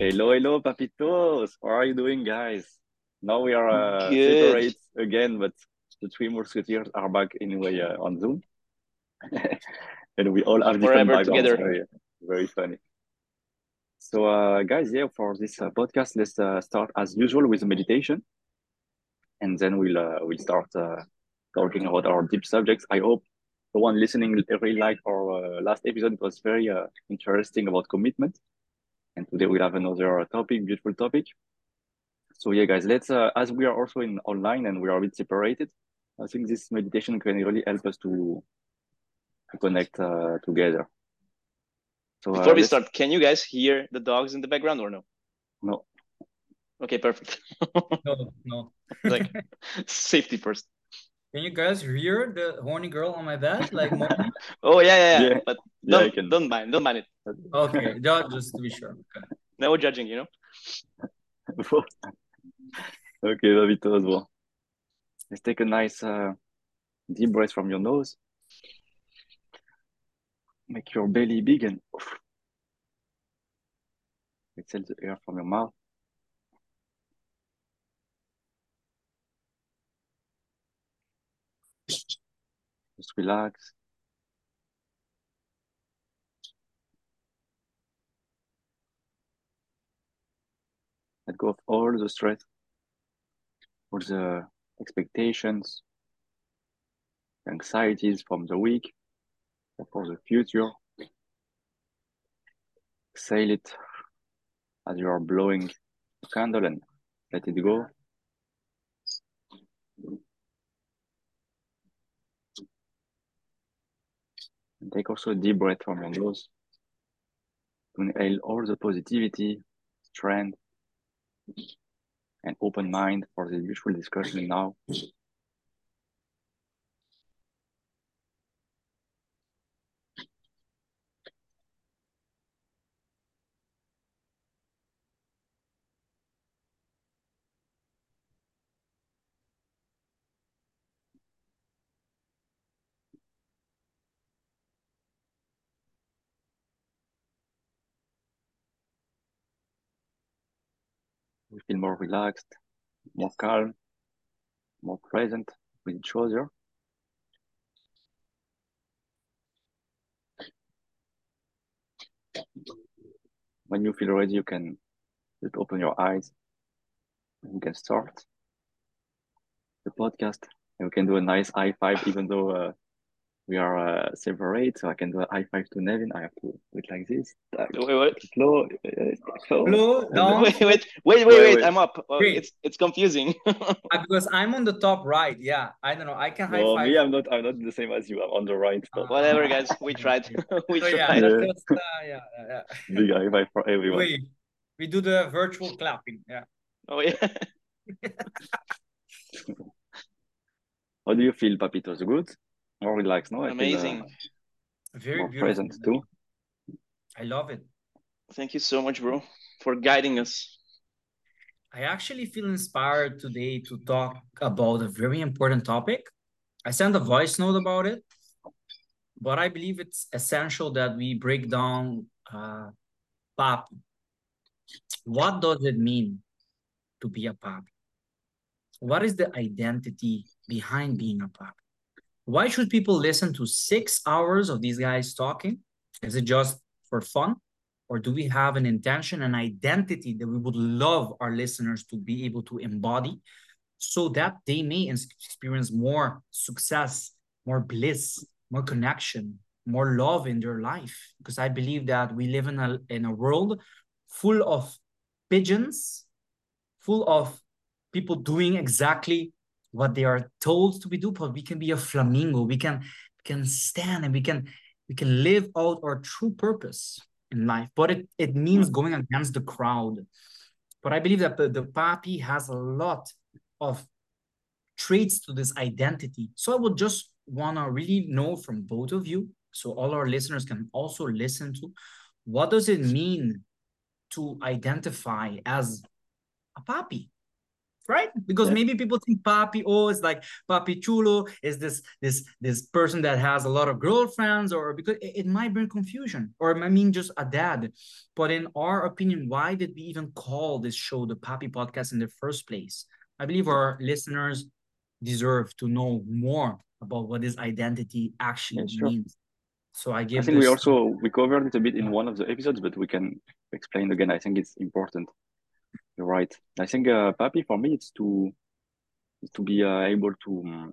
Hello, hello, papitos. How are you doing, guys? Now we are uh, separate again, but the three musketeers are back anyway uh, on Zoom, and we all have different Forever backgrounds. together. Very, very funny. So, uh, guys, yeah, for this uh, podcast, let's uh, start as usual with a meditation, and then we'll uh, we'll start uh, talking about our deep subjects. I hope the one listening really liked our uh, last episode. It was very uh, interesting about commitment. And today we'll have another topic, beautiful topic. So yeah, guys, let's uh, as we are also in online and we are a bit separated. I think this meditation can really help us to to connect uh, together. So uh, Before we start, can you guys hear the dogs in the background or no? no, Okay, perfect. No, no. like safety first. Can you guys hear the horny girl on my bed? Like, moaning? Oh yeah, yeah, yeah. Yeah. But don't can. don't mind, don't mind it. okay, ju- just to be sure. Okay. No judging, you know. okay, Davito as well. Let's take a nice uh, deep breath from your nose. Make your belly big and exhale the air from your mouth. Just relax. Let go of all the stress, all the expectations, anxieties from the week, or for the future. Exhale it as you are blowing the candle and let it go. And take also a deep breath from your nose to inhale all the positivity, strength, and open mind for the beautiful discussion now. Feel more relaxed, more calm, more present with each other. When you feel ready, you can just open your eyes and you can start the podcast. And we can do a nice high five, even though uh, we are uh, separate. So I can do a high five to Nevin. I have to do it like this. Uh, Wait, wait, Slow, uh, slow. Hello, down. wait, wait, wait, wait, Wait, wait, wait. I'm up. Oh, it's it's confusing. Uh, because I'm on the top right. Yeah, I don't know. I can high No, five. me, I'm not. I'm not the same as you. I'm on the right. Ah. top. Whatever, guys. We tried. we So yeah, tried. Yeah. that's just, uh, yeah, yeah, yeah. Big high five for everyone. We we do the virtual clapping. Yeah. Oh yeah. How do you feel, Papitos? Good? More relaxed, no? I feel, uh, Amazing. Very beautiful. present too. I love it. Thank you so much, bro, for guiding us. I actually feel inspired today to talk about a very important topic. I sent a voice note about it, but I believe it's essential that we break down uh, papi. What does it mean to be a papi? What is the identity behind being a papi? Why should people listen to six hours of these guys talking? Is it just for fun? Or do we have an intention, an identity that we would love our listeners to be able to embody so that they may experience more success, more bliss, more connection, more love in their life? Because I believe that we live in a, in a world full of pigeons, full of people doing exactly what they are told to be do, but we can be a flamingo. We can we can stand and we can we can live out our true purpose in life. But it, it means hmm. going against the crowd. But I believe that the, the papi has a lot of traits to this identity. So I would just want to really know from both of you, so all our listeners can also listen to what does it mean to identify as a papi? Right? Because Yeah. maybe people think papi, oh, is like papi chulo is this this this person that has a lot of girlfriends, or because it, it might bring confusion, or I mean just a dad. But in our opinion, why did we even call this show the Papi Podcast in the first place? I believe our listeners deserve to know more about what this identity actually Yeah, sure. means. So I give I think we also we covered it a bit in one of the episodes, but we can explain again. I think it's important. You're right. I think uh, Papi for me it's to to be uh, able to um,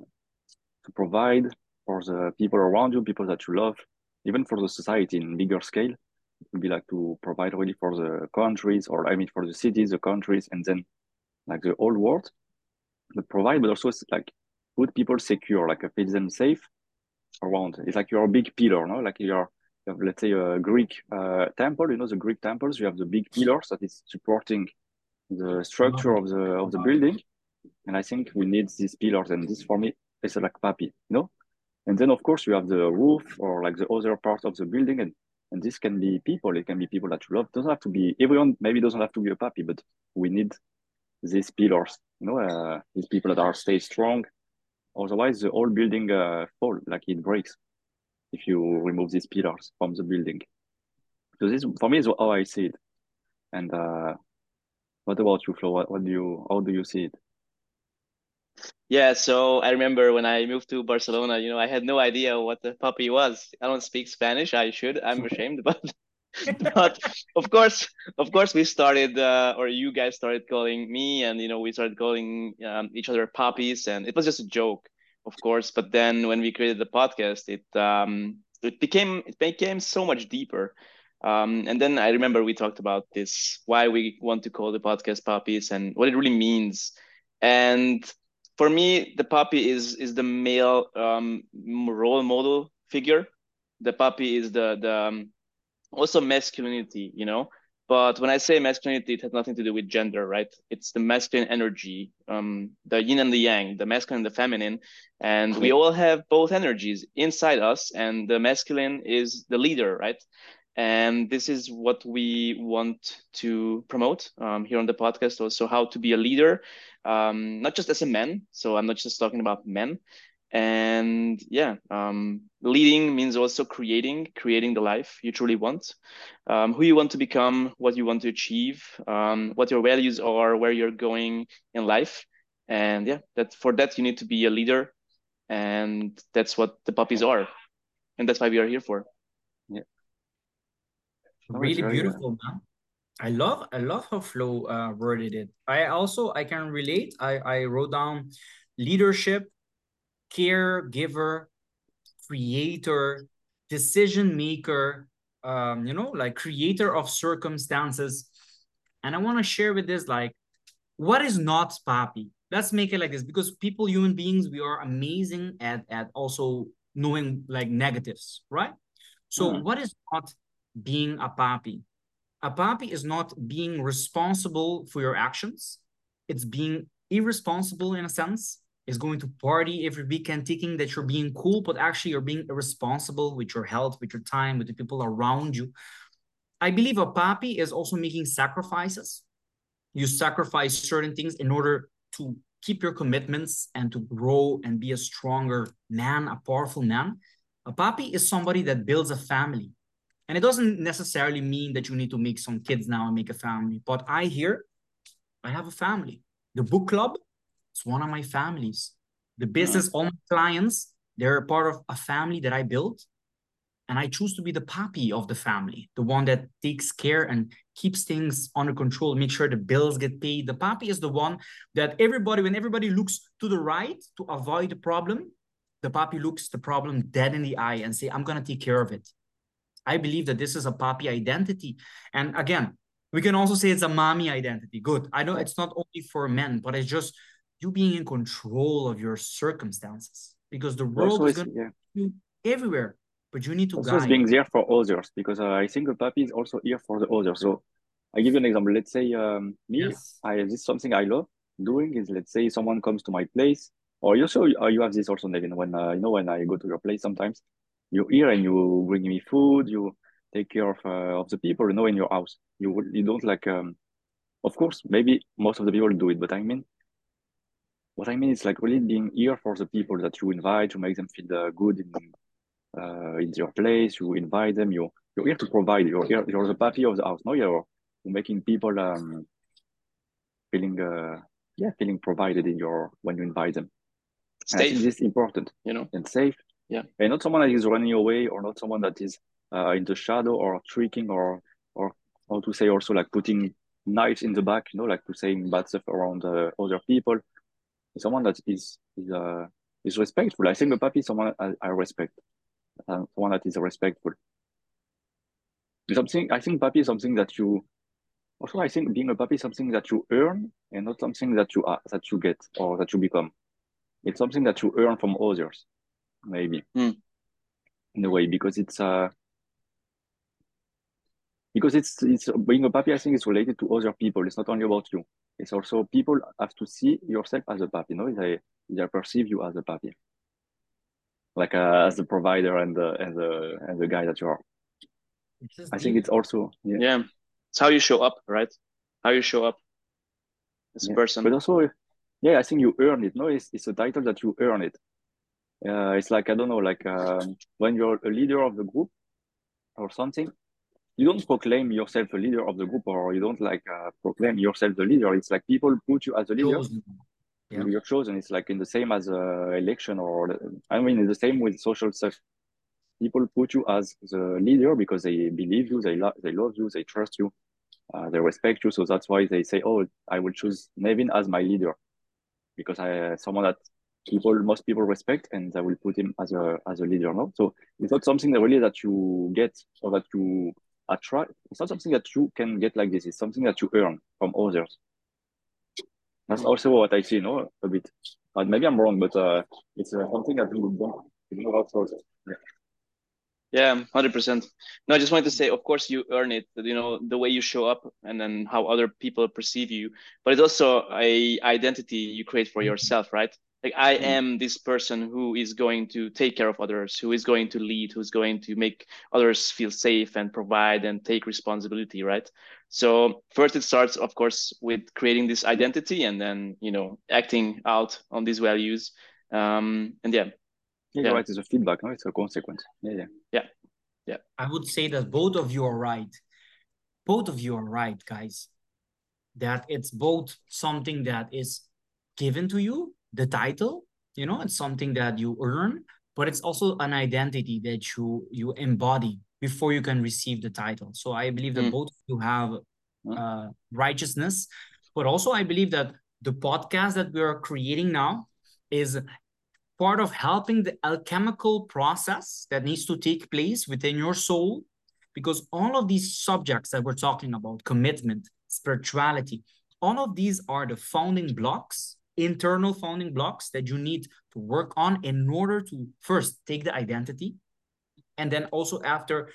to provide for the people around you, people that you love, even for the society in bigger scale. It would be like to provide really for the countries, or I mean for the cities, the countries, and then like the whole world. But provide, but also like put people secure, like uh, feel them safe around. It's like you're a big pillar, no? Like you're, you have, let's say, a Greek uh, temple. You know, the Greek temples. You have the big pillars that is supporting the structure of the of the building. And I think we need these pillars, and this for me is like papi, you know. And then of course you have the roof or like the other part of the building, and and this can be people. It can be people that you love. It doesn't have to be everyone. Maybe doesn't have to be a papi, but we need these pillars. You know, uh, these people that are stay strong. Otherwise, the whole building uh, fall like it breaks if you remove these pillars from the building. So this for me is how I see it. And uh, what about you, Flo? What, what do you how do you see it? Yeah, so I remember when I moved to Barcelona, you know, I had no idea what the papi was. I don't speak Spanish. I should. I'm ashamed, but but of course, of course, we started, uh, or you guys started calling me, and you know, we started calling um, each other papis, and it was just a joke, of course. But then when we created the podcast, it um, it became it became so much deeper. Um, and then I remember we talked about this, why we want to call the podcast papis, and what it really means. And for me, the papi is is the male um, role model figure. The papi is the the um, also masculinity, you know. But when I say masculinity, it has nothing to do with gender, right? It's the masculine energy, um, the yin and the yang, the masculine and the feminine, and we all have both energies inside us. And the masculine is the leader, right? And this is what we want to promote um, here on the podcast. Also, how to be a leader, um, not just as a man. So I'm not just talking about men. And yeah, um, leading means also creating, creating the life you truly want, um, who you want to become, what you want to achieve, um, what your values are, where you're going in life. And yeah, that for that you need to be a leader, and that's what the papis are, and that's why we are here for. Really beautiful man. I love i love how flo uh, worded it. I also i can relate. I i wrote down leadership caregiver creator decision maker um you know like creator of circumstances. And i want to share with this like what is not papi? Let's make it like this because people human beings we are amazing at at also knowing like negatives right? So Mhm. what is not being a papi a papi is not being responsible for your actions. It's being irresponsible in a sense. Is going to party every weekend thinking that you're being cool but actually you're being irresponsible with your health with your time with the people around you. I believe a papi is also making sacrifices. You sacrifice certain things in order to keep your commitments and to grow and be a stronger man, a powerful man. A papi is somebody that builds a family. And it doesn't necessarily mean that you need to make some kids now and make a family. But I hear I have a family. The book club, it's one of my families. The business, all my clients, they're a part of a family that I built. And I choose to be the papi of the family, the one that takes care and keeps things under control, make sure the bills get paid. The papi is the one that everybody, when everybody looks to the right to avoid the problem, the papi looks the problem dead in the eye and say, I'm going to take care of it. I believe that this is a papi identity. And again, we can also say it's a mommy identity. Good. I know it's not only for men, but it's just you being in control of your circumstances because the world Also, is going yeah. to everywhere, but you need to also guide. being there for others because uh, I think a papi is also here for the others. So I give you an example. Let's say um, me, Yes. I this is something I love doing is let's say someone comes to my place, or you also uh, you have this also Nevin when uh, you know when I go to your place sometimes you here and you bring me food, you take care of uh, of the people you know in your house. You you don't like um, of course maybe most of the people do it, but I mean what I mean is like really being here for the people that you invite to make them feel uh, good in uh, in your place. You invite them. You you're here to provide. You're here. You're the papi of the house. No, you're, you're making people um feeling uh yeah feeling provided in your when you invite them. Safe, this is important you know. and safe. Yeah. And not someone that is running away or not someone that is uh, in the shadow or tricking or or how to say also like putting knives in the back, you know, like to saying bad stuff around uh, other people. Someone that is is uh is respectful. I think the papi is someone I, I respect. Uh, someone that is respectful. Something I think papi is something that you also I think being a papi is something that you earn and not something that you are that you get or that you become. It's something that you earn from others, maybe Hmm. in a way because it's uh because it's it's being a papi. I think is related to other people. It's not only about you. It's also people have to see yourself as a papi. You know, they they perceive you as a papi, like uh, as the provider and the and the and the guy that you are. I think it's also yeah. Yeah. It's how you show up, right? How you show up as a person. But also, yeah, I think you earn it. No, it's it's a title that you earn it. Uh, it's like I don't know, like um, when you're a leader of the group or something, you don't proclaim yourself a leader of the group, or you don't like uh, proclaim yourself the leader. It's like people put you as a leader. Yeah. You're chosen. It's like in the same as a election, or I mean, it's the same with social stuff. People put you as the leader because they believe you, they love, they love you, they trust you, uh, they respect you. So that's why they say, "Oh, I will choose Nevin as my leader," because I someone that people most people respect, and I will put him as a as a leader. No, so it's not something that really that you get or that you attract. It's not something that you can get like this. It's something that you earn from others. That's also what I see, no, a bit. Uh, maybe I'm wrong, but uh, it's uh, something that we don't outsource. Yeah. Yeah, hundred percent. No, I just wanted to say, of course, you earn it. You know, the way you show up, and then how other people perceive you. But it's also a identity you create for yourself, right? Like I Mm. am this person who is going to take care of others, who is going to lead, who's going to make others feel safe and provide and take responsibility, right? So first, it starts, of course, with creating this identity, and then you know, acting out on these values. Um, and yeah, Yeah, Yeah. right. It's a feedback, no? It's a consequence. yeah Yeah. Yeah, yeah. I would say that both of you are right. Both of you are right, guys. That it's both something that is given to you, the title, you know, it's something that you earn, but it's also an identity that you you embody before you can receive the title. So I believe that Mm. both of you have uh, righteousness, but also I believe that the podcast that we are creating now is part of helping the alchemical process that needs to take place within your soul because all of these subjects that we're talking about commitment spirituality all of these are the founding blocks internal founding blocks that you need to work on in order to first take the identity and then also after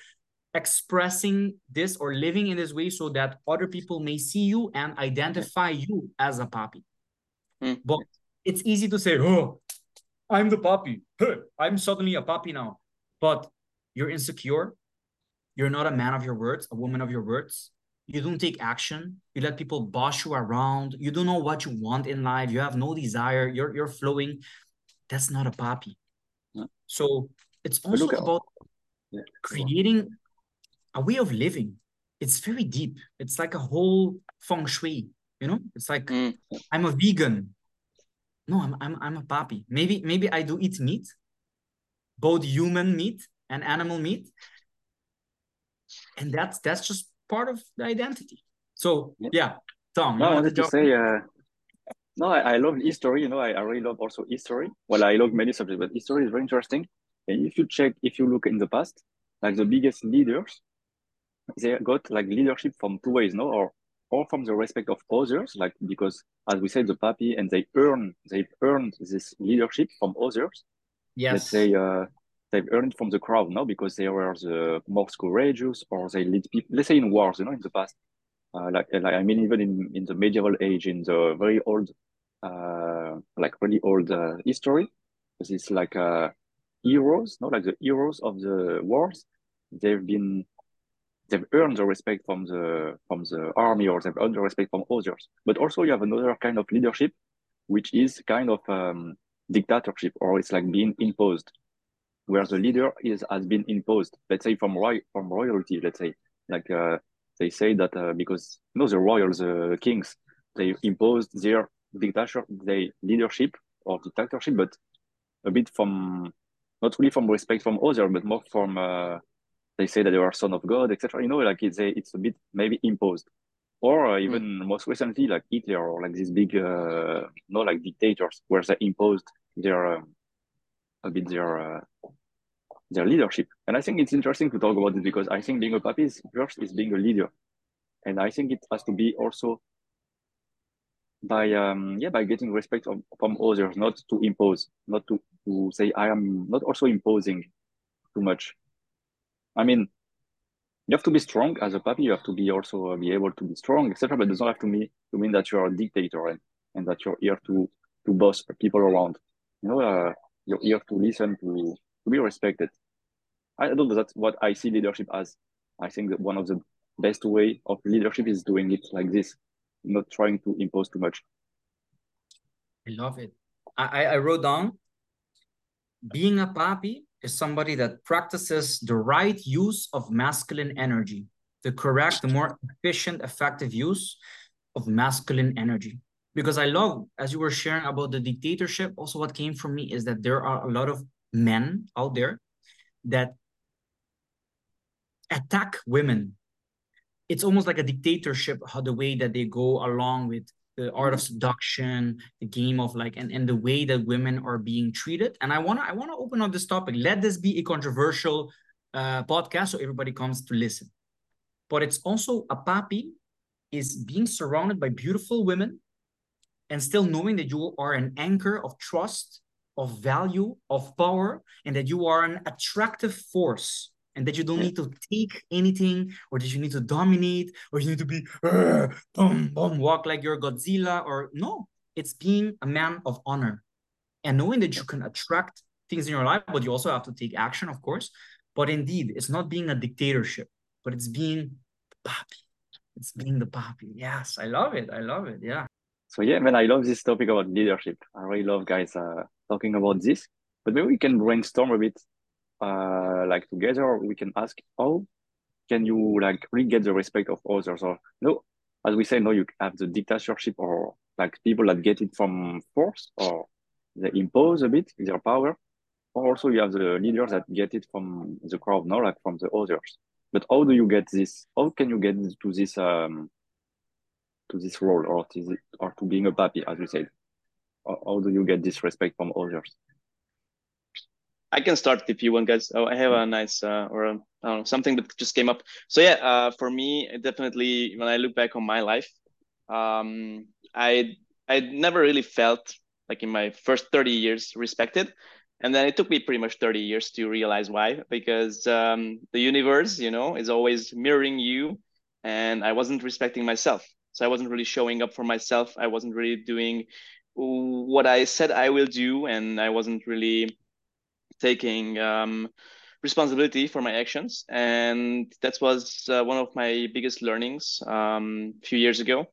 expressing this or living in this way so that other people may see you and identify you as a papi Mm. but it's easy to say oh I'm the papi I'm suddenly a papi now. But you're insecure. You're not a man of your words, a woman of your words. You don't take action. You let people boss you around. You don't know what you want in life. You have no desire. You're you're flowing. That's not a papi. No. So it's also about Yeah. creating a way of living. It's very deep. It's like a whole feng shui. You know, it's like Mm. I'm a vegan. No, I'm I'm I'm a papi. Maybe maybe I do eat meat, both human meat and animal meat, and that's that's just part of the identity. So Yeah. Tom, No, I wanted to jump say, uh, no, I, I love history. You know, I, I really love also history. Well, I love many subjects, but history is very interesting. And if you check, if you look in the past, like the biggest leaders, they got like leadership from two ways, no, or or from the respect of others, like because as we said, the papi, and they earn, they earned this leadership from others. yes, Let's say, uh, they've earned from the crowd, now because they were the most courageous, or they lead people. Let's say in wars, you know, in the past uh, like like I mean even in in the medieval age in the very old uh like really old uh, history because it's like uh heroes no like the heroes of the wars they've been they've earned the respect from the from the army or they've earned the respect from others but also you have another kind of leadership which is kind of um, dictatorship or it's like being imposed, where the leader is has been imposed. Let's say from roy from royalty. Let's say like uh, they say that uh, because you know the royals, the uh, kings, they imposed their dictatorship, their leadership or dictatorship, but a bit from not really from respect from others, but more from uh, they say that they are son of God, etc. You know, like it's a, it's a bit maybe imposed, or uh, even mm. most recently like Hitler or like these big, uh, no, like dictators, where they imposed their um, a bit their uh, their leadership. And I think it's interesting to talk about it because I think being a papi is first is being a leader, and I think it has to be also by um yeah by getting respect from, others not to impose not to, to say i am not also imposing too much i mean you have to be strong as a papi. you have to be also uh, be able to be strong etc but it doesn't have to mean to mean that you're a dictator and, and that you're here to to boss people around you know uh, you're here to listen to to be respected i don't know that's what i see leadership as i think that one of the best way of leadership is doing it like this not trying to impose too much. I love it. I, I wrote down being a papi is somebody that practices the right use of masculine energy, the correct, the more efficient, effective use of masculine energy. Because I love, as you were sharing about the dictatorship, also what came from me is that there are a lot of men out there that attack women. It's almost like a dictatorship how the way that they go along with the art of seduction the game of like and, and the way that women are being treated. And i want to i want to open up this topic. Let this be a controversial uh, podcast so everybody comes to listen. But it's also a papi is being surrounded by beautiful women and still knowing that you are an anchor of trust of value of power and that you are an attractive force and that you don't need to take anything or that you need to dominate or you need to be boom, boom, walk like you're Godzilla or no, it's being a man of honor and knowing that you can attract things in your life, but you also have to take action, of course. But indeed, it's not being a dictatorship, but it's being the papi. It's being the papi. Yes, I love it. I love it. Yeah. So yeah, man, I love this topic about leadership. I really love guys uh, talking about this. But maybe we can brainstorm a bit uh, like together we can ask how can you like really get the respect of others or no as we say no you have the dictatorship or like people that get it from force or they impose a bit their power or also you have the leaders that get it from the crowd no like from the others but how do you get this how can you get to this um to this role or to, this, or to being a papi, as you said how, how do you get this respect from others I can start if you want, guys. Oh, I have a nice uh, or a, I don't know something that just came up. So yeah, uh, for me, definitely when I look back on my life, um, I I never really felt like in my first thirty years respected, and then it took me pretty much thirty years to realize why. Because um, the universe, you know, is always mirroring you, and I wasn't respecting myself. So I wasn't really showing up for myself. I wasn't really doing what I said I will do, and I wasn't really taking um, responsibility for my actions, and that was uh, one of my biggest learnings um, a few years ago.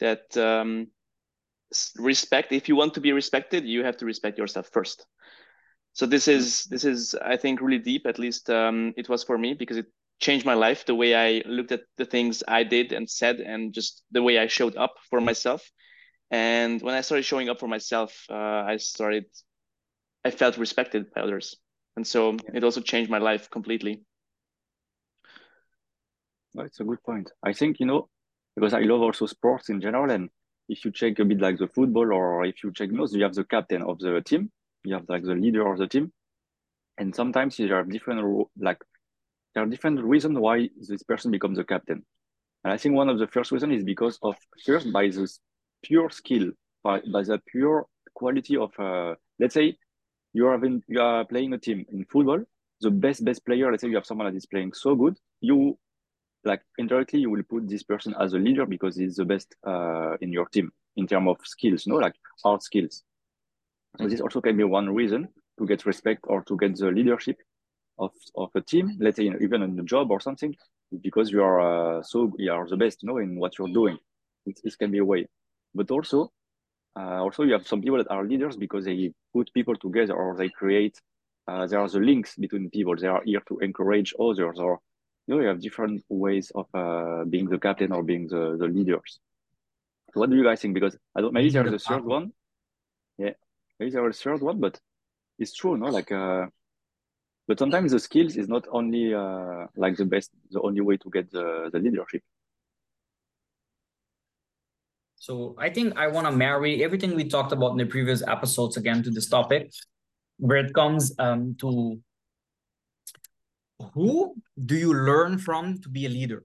That um, respect, if you want to be respected, you have to respect yourself first. So this is this is I think really deep. At least um, it was for me because it changed my life. The way I looked at the things I did and said, and just the way I showed up for myself. And when I started showing up for myself, uh, I started I felt respected by others. And so it also changed my life completely. That's a good point. I think, you know, because I love also sports in general. And if you check a bit like the football or if you check most, you have the captain of the team, you have like the leader of the team. And sometimes there are different, like, there are different reasons why this person becomes a captain. And I think one of the first reasons is because of first by this pure skill, by, by the pure quality of, uh, let's say, you are having, you are playing a team in football. The best best player, let's say you have someone that is playing so good, you like indirectly you will put this person as a leader because he's the best uh, in your team in terms of skills, know, like hard skills. So this also can be one reason to get respect or to get the leadership of, of a team, let's say even in a job or something, because you are uh, so you are the best, you know, in what you're doing. It, this can be a way. But also, uh, also you have some people that are leaders because they put people together or they create uh, there are the links between people. They are here to encourage others or you know you have different ways of uh, being the captain or being the, the leaders. So what do you guys think? Because i don't maybe there's a third one. Yeah maybe there's a third one but it's true no? Like uh but sometimes the skills is not only uh like the best the only way to get the, the leadership so I think I want to marry everything we talked about in the previous episodes again to this topic, where it comes um, to who do you learn from to be a leader?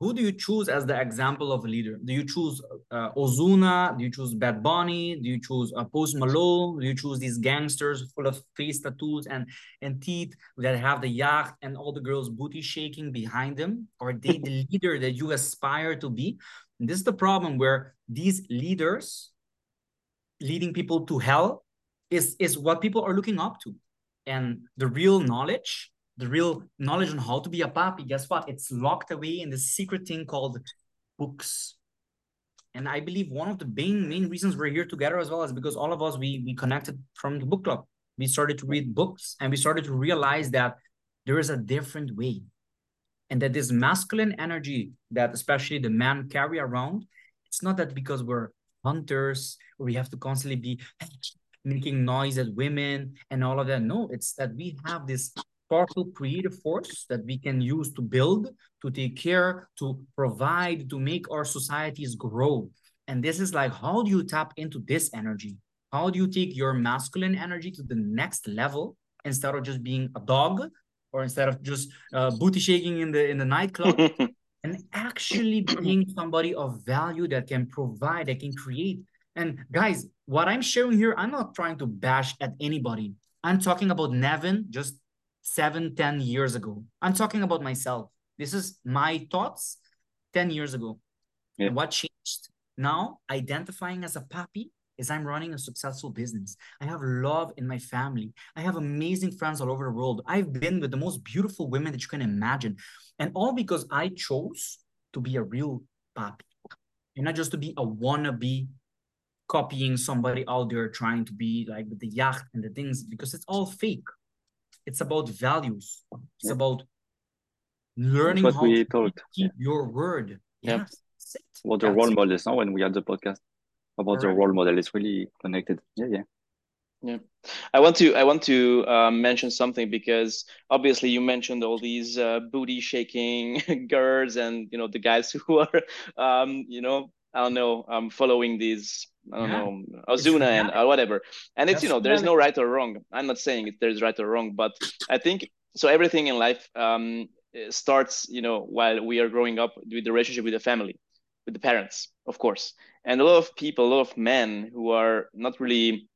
Who do you choose as the example of a leader? Do you choose uh, Ozuna? Do you choose Bad Bunny? Do you choose uh, Post Malone? Do you choose these gangsters full of face tattoos and, and teeth that have the yacht and all the girls booty shaking behind them? Are they the leader that you aspire to be? And this is the problem where these leaders leading people to hell is, is what people are looking up to. And the real knowledge, the real knowledge on how to be a papi, guess what? It's locked away in this secret thing called books. And I believe one of the main main reasons we're here together as well is because all of us we we connected from the book club. We started to read books and we started to realize that there is a different way and that this masculine energy that especially the men carry around it's not that because we're hunters or we have to constantly be making noise at women and all of that no it's that we have this powerful creative force that we can use to build to take care to provide to make our societies grow. And this is like how do you tap into this energy? How do you take your masculine energy to the next level instead of just being a dog or instead of just uh, booty shaking in the in the nightclub and actually being somebody of value that can provide that can create? And guys what i'm sharing here i'm not trying to bash at anybody. I'm talking about nevin just seven ten years ago i'm talking about myself this is my thoughts 10 years ago yeah. what changed now identifying as a papi is I'm running a successful business. I have love in my family. I have amazing friends all over the world. I've been with the most beautiful women that you can imagine. And all because I chose to be a real papi and not just to be a wannabe copying somebody out there trying to be like with the yacht and the things because it's all fake. It's about values. It's yeah. about learning how to told. keep yeah. your word. Yeah. Yes, what the role model is now when we had the podcast about the role model is really connected. Yeah, yeah. Yeah, I want to I want to uh, mention something because obviously you mentioned all these uh, booty shaking girls and you know the guys who are um, you know I don't know um, following these I don't yeah. know Ozuna and uh, whatever and it's That's you know there's no right or wrong I'm not saying there's right or wrong but I think so everything in life um, starts you know while we are growing up with the relationship with the family with the parents of course and a lot of people, a lot of men who are not really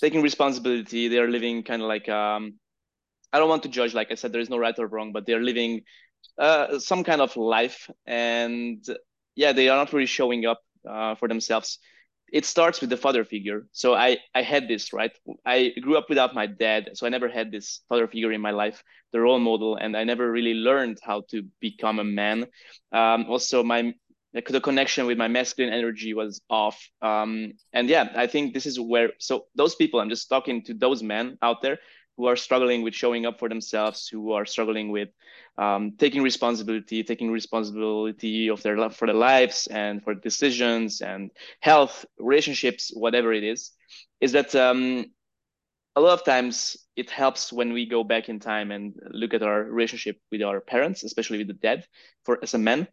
taking responsibility. They are living kind of like um, I don't want to judge. Like I said, there is no right or wrong, but they are living uh, some kind of life, and yeah, they are not really showing up uh, for themselves. It starts with the father figure. So I I had this right. I grew up without my dad, so I never had this father figure in my life, the role model, and I never really learned how to become a man. Um, also, my the connection with my masculine energy was off um, and yeah i think this is where so those people i'm just talking to those men out there who are struggling with showing up for themselves who are struggling with um, taking responsibility taking responsibility of their for their lives and for decisions and health relationships whatever it is is that um, a lot of times it helps when we go back in time and look at our relationship with our parents especially with the dead for as a man.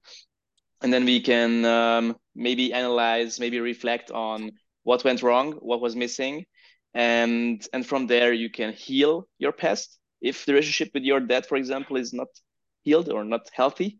And then we can um, maybe analyze, maybe reflect on what went wrong, what was missing, and and from there you can heal your past. If the relationship with your dad, for example, is not healed or not healthy,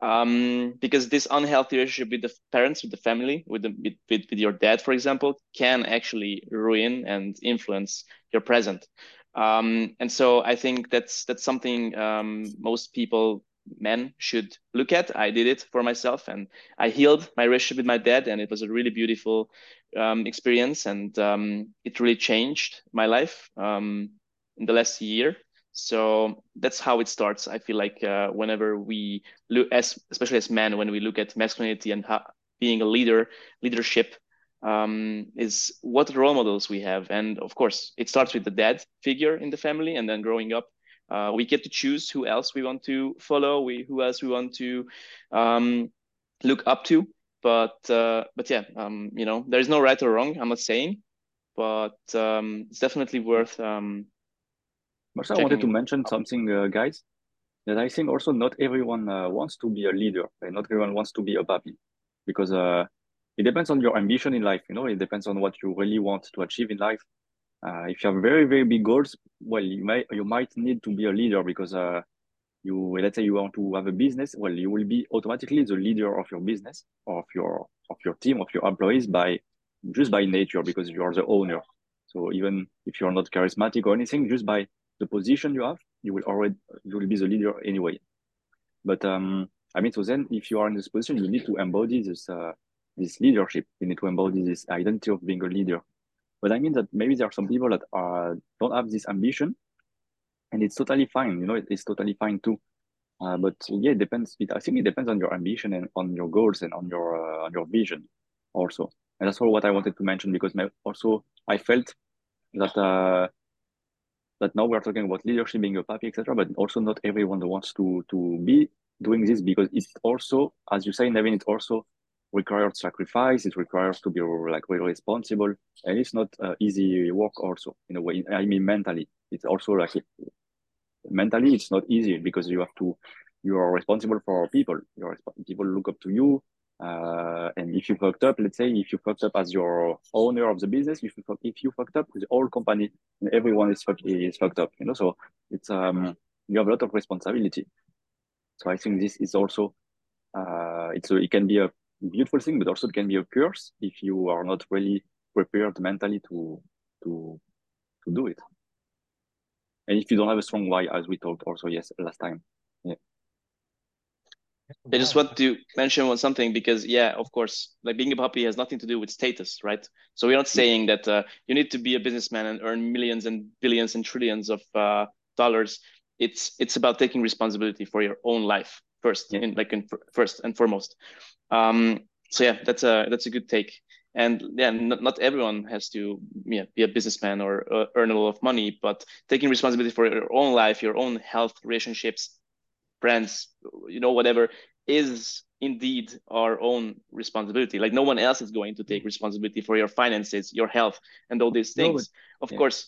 um, because this unhealthy relationship with the parents, with the family, with the with, with, with your dad, for example, can actually ruin and influence your present. Um, and so I think that's that's something um, most people men should look at. I did it for myself, and I healed my relationship with my dad, and it was a really beautiful um, experience, and um, it really changed my life um, in the last year. So that's how it starts. I feel like uh, whenever we look, as especially as men, when we look at masculinity and how, being a leader, leadership, um, is what role models we have. And of course, it starts with the dad figure in the family, and then growing up, uh, we get to choose who else we want to follow, we who else we want to um, look up to. But uh, but yeah, um, you know, there is no right or wrong. I'm not saying, but um, it's definitely worth. Um, also, I wanted to mention something, uh, guys, that I think also not everyone uh, wants to be a leader, and not everyone wants to be a papi, because uh, it depends on your ambition in life. You know, it depends on what you really want to achieve in life. Uh, if you have very very big goals, well, you might you might need to be a leader because uh, you let's say you want to have a business. Well, you will be automatically the leader of your business, of your of your team, of your employees by just by nature because you are the owner. So even if you're not charismatic or anything, just by the position you have, you will already you will be the leader anyway. But um, I mean, so then if you are in this position, you need to embody this uh, this leadership. You need to embody this identity of being a leader. But I mean that maybe there are some people that are don't have this ambition, and it's totally fine. You know, it, it's totally fine too. Uh, but yeah, it depends. It, I think it depends on your ambition and on your goals and on your uh, on your vision also. And that's all what I wanted to mention because also I felt that uh, that now we're talking about leadership being a papi, etc. But also not everyone wants to to be doing this because it's also, as you say, Nevin, it also requires sacrifice. It requires to be like really responsible, and it's not uh, easy work. Also, in a way, I mean, mentally, it's also like mentally, it's not easy because you have to. You are responsible for people. Your people look up to you. Uh, and if you fucked up, let's say if you fucked up as your owner of the business, if you if you fucked up, the whole company and everyone is fucked is fucked up. You know, so it's um you have a lot of responsibility. So I think this is also uh it's a, it can be a beautiful thing, but also it can be a curse if you are not really prepared mentally to to to do it. And if you don't have a strong why, as we talked also yes last time. Yeah. I just want to mention one something because yeah, of course, like being a papi has nothing to do with status, right? So we're not saying that uh, you need to be a businessman and earn millions and billions and trillions of uh, dollars. It's it's about taking responsibility for your own life first, like in, first and foremost. Um, so yeah, that's a that's a good take. And yeah, not, not everyone has to yeah, be a businessman or uh, earn a lot of money, but taking responsibility for your own life, your own health, relationships, friends, you know, whatever, is indeed our own responsibility. Like no one else is going to take responsibility for your finances, your health, and all these things. No, but, of yeah. course.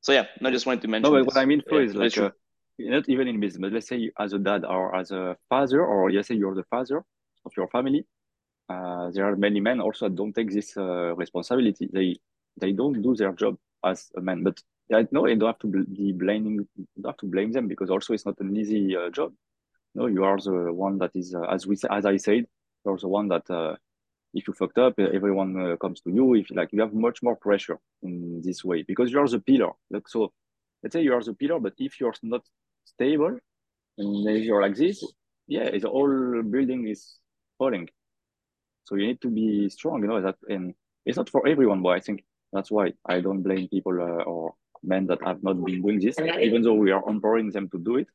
So yeah, I just wanted to mention. No, but what I mean for yeah, is like not even in business, but let's say as a dad or as a father, or let's say you're the father of your family. Uh, there are many men also that don't take this uh, responsibility. They they don't do their job as a man, but I know you don't have to be blaming, don't have to blame them because also it's not an easy uh, job. No, you are the one that is, uh, as we as I said, you're the one that uh, if you fucked up, everyone uh, comes to you. If like you have much more pressure in this way because you are the pillar. Like so, let's say you are the pillar, but if you're not stable and if you're like this, yeah, the whole building is falling. So you need to be strong, you know that, and it's not for everyone, but I think that's why I don't blame people uh, or men that have not been doing this, even though we are empowering them to do it.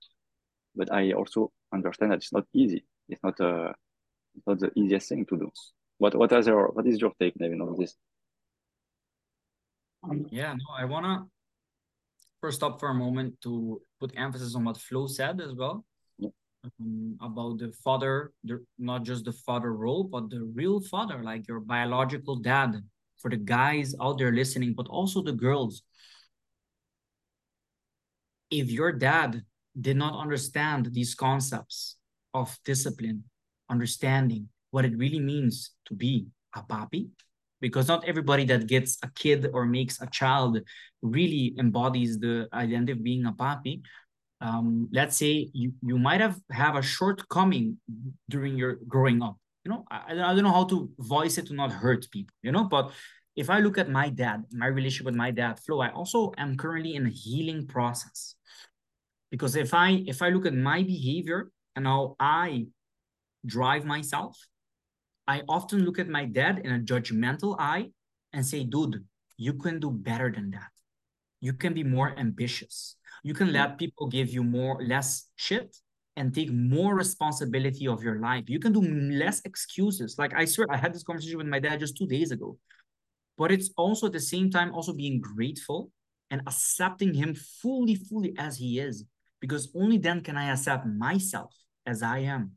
But I also understand that it's not easy. It's not uh, it's not the easiest thing to do. What what is your what is your take, Nevin, on this? Yeah, no, I wanna first stop for a moment to put emphasis on what Flo said as well. Um, about the father, the, not just the father role, but the real father, like your biological dad, for the guys out there listening, but also the girls. If your dad did not understand these concepts of discipline, understanding what it really means to be a papi, because not everybody that gets a kid or makes a child really embodies the identity of being a papi. Um, let's say you, you might have have a shortcoming during your growing up. You know, I, I don't know how to voice it to not hurt people, you know, but if I look at my dad, my relationship with my dad, Flo, I also am currently in a healing process. Because if I if I look at my behavior and how I drive myself, I often look at my dad in a judgmental eye and say, dude, you can do better than that. You can be more ambitious. You can let people give you more, less shit and take more responsibility of your life. You can do less excuses. Like I swear, I had this conversation with my dad just two days ago. but it's also at the same time also being grateful and accepting him fully, fully as he is, because only then can I accept myself as I am.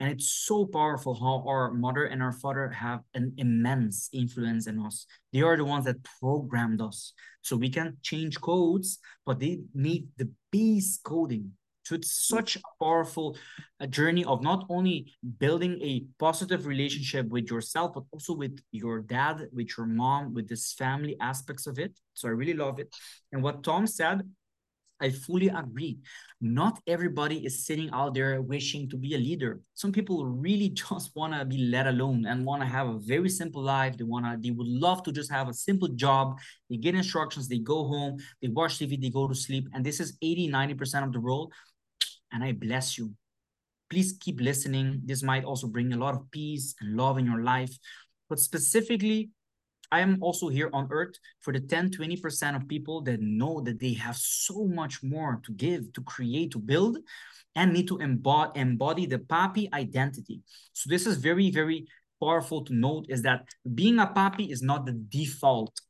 And it's so powerful how our mother and our father have an immense influence in us. They are the ones that programmed us. So we can change codes, but they need the base coding. So it's such a powerful a journey of not only building a positive relationship with yourself, but also with your dad, with your mom, with this family aspects of it. So I really love it. And what Tom said, I fully agree. Not everybody is sitting out there wishing to be a leader. Some people really just want to be let alone and want to have a very simple life. They want to, they would love to just have a simple job. They get instructions, they go home, they watch TV, they go to sleep. And this is 80, 90% of the world. And I bless you. Please keep listening. This might also bring a lot of peace and love in your life. But specifically, I am also here on earth for the 10, 20% of people that know that they have so much more to give, to create, to build, and need to embody, embody the papi identity. So this is very, very powerful to note is that being a papi is not the default.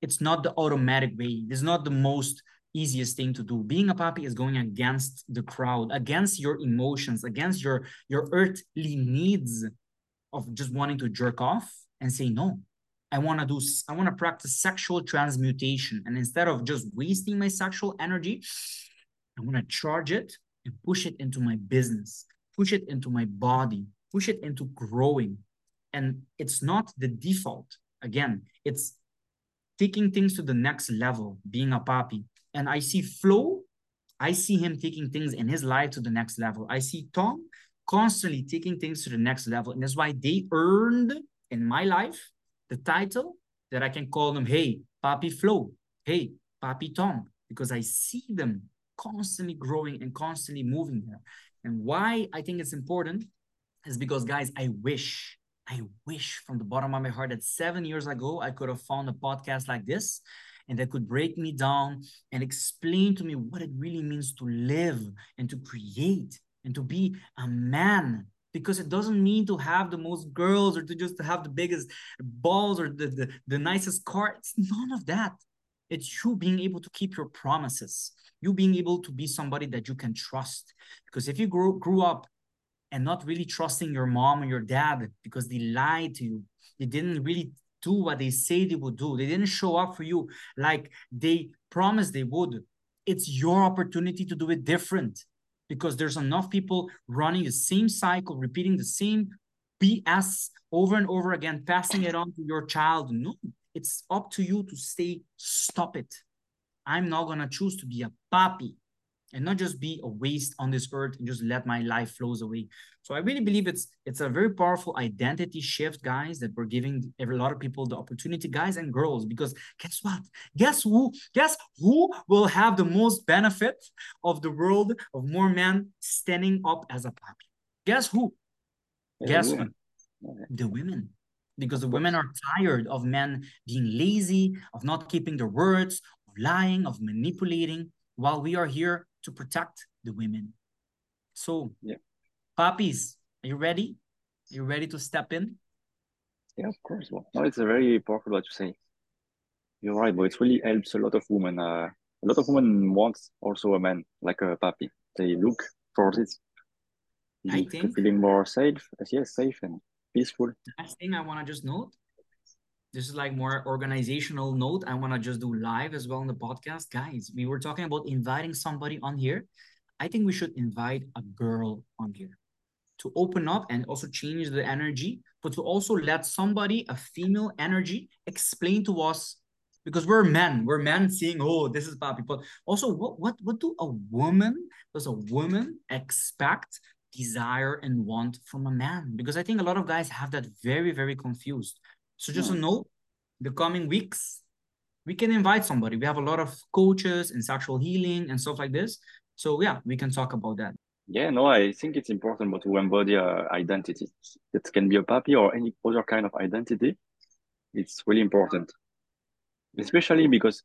It's not the automatic way. It's not the most easiest thing to do. Being a papi is going against the crowd, against your emotions, against your, your earthly needs of just wanting to jerk off and say no I want to do, I want to practice sexual transmutation. And instead of just wasting my sexual energy, I want to charge it and push it into my business, push it into my body, push it into growing. And it's not the default. Again, it's taking things to the next level, being a papi. And I see Flo, I see him taking things in his life to the next level. I see Tom constantly taking things to the next level. And that's why they earned in my life the title that I can call them, hey, Papi Flo, hey, Papi Tom, because I see them constantly growing and constantly moving there. And why I think it's important is because, guys, I wish, I wish from the bottom of my heart that seven years ago, I could have found a podcast like this and that could break me down and explain to me what it really means to live and to create and to be a man because it doesn't mean to have the most girls or to just have the biggest balls or the, the, the nicest car. It's none of that. It's you being able to keep your promises, you being able to be somebody that you can trust. Because if you grew, grew up and not really trusting your mom or your dad because they lied to you, they didn't really do what they say they would do, they didn't show up for you like they promised they would. It's your opportunity to do it different because there's enough people running the same cycle, repeating the same BS over and over again, passing it on to your child. No, it's up to you to say, stop it. I'm not going to choose to be a papi and not just be a waste on this earth and just let my life flows away. So I really believe it's it's a very powerful identity shift, guys, that we're giving every lot of people the opportunity, guys and girls, because guess what? Guess who? Guess who will have the most benefit of the world of more men standing up as a papi? Guess who? guess who? The women because the women are tired of men being lazy, of not keeping their words, of lying, of manipulating, while we are here to protect the women. So, yeah. Papis, are you ready? Are you ready to step in? Yeah, of course. Well, no, it's a very powerful what you say. You're right, but it really helps a lot of women. Uh, a lot of women want also a man like a papi. They look for this. I think feeling more safe, yes, safe and peaceful. Last thing I want to just note this is like more organizational note. I want to just do live as well in the podcast. Guys, we were talking about inviting somebody on here. I think we should invite a girl on here to open up and also change the energy, but to also let somebody, a female energy, explain to us because we're men, we're men seeing, oh, this is bad people. Also, what what what do a woman, does a woman expect, desire, and want from a man? Because I think a lot of guys have that very, very confused. So just a hmm. note, the coming weeks, we can invite somebody. We have a lot of coaches in sexual healing and stuff like this. So yeah, we can talk about that. Yeah, no, I think it's important but to embody a identity. It can be a papi or any other kind of identity. It's really important. Especially because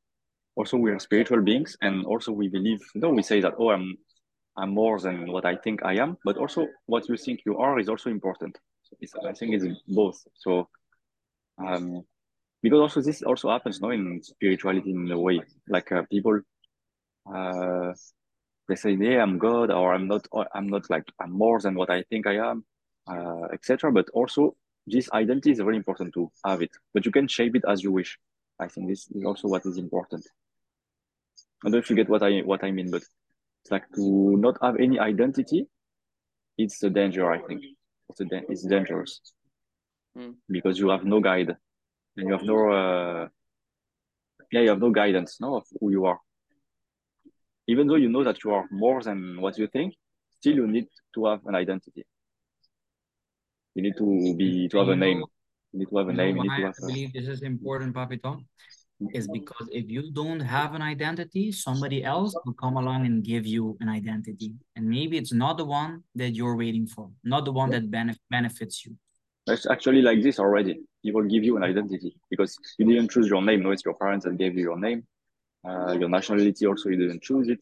also we are spiritual beings and also we believe, you know, we say that, oh, I'm I'm more than what I think I am, but also what you think you are is also important. So I think it's both. So um, because also this also happens no in spirituality in a way like uh, people uh they say yeah i'm god or i'm not or i'm not like i'm more than what i think i am uh etc but also this identity is very important to have it. But you can shape it as you wish. I think this is also what is important. I don't know if you get what i what i mean but it's like to not have any identity it's a danger i think. It's a it's dangerous Mm. because you have no guide and you have no uh yeah you have no guidance no of who you are even though you know that you are more than what you think still you need to have an identity you need to be to have a name you need to have a name you need why to I have a, believe this is important, Papito? Is because if you don't have an identity, somebody else will come along and give you an identity. And maybe it's not the one that you're waiting for, not the one that benef- benefits you. It's actually like this already. People give you an identity because you didn't choose your name. No it's your parents that gave you your name. Uh, your nationality also you didn't choose it.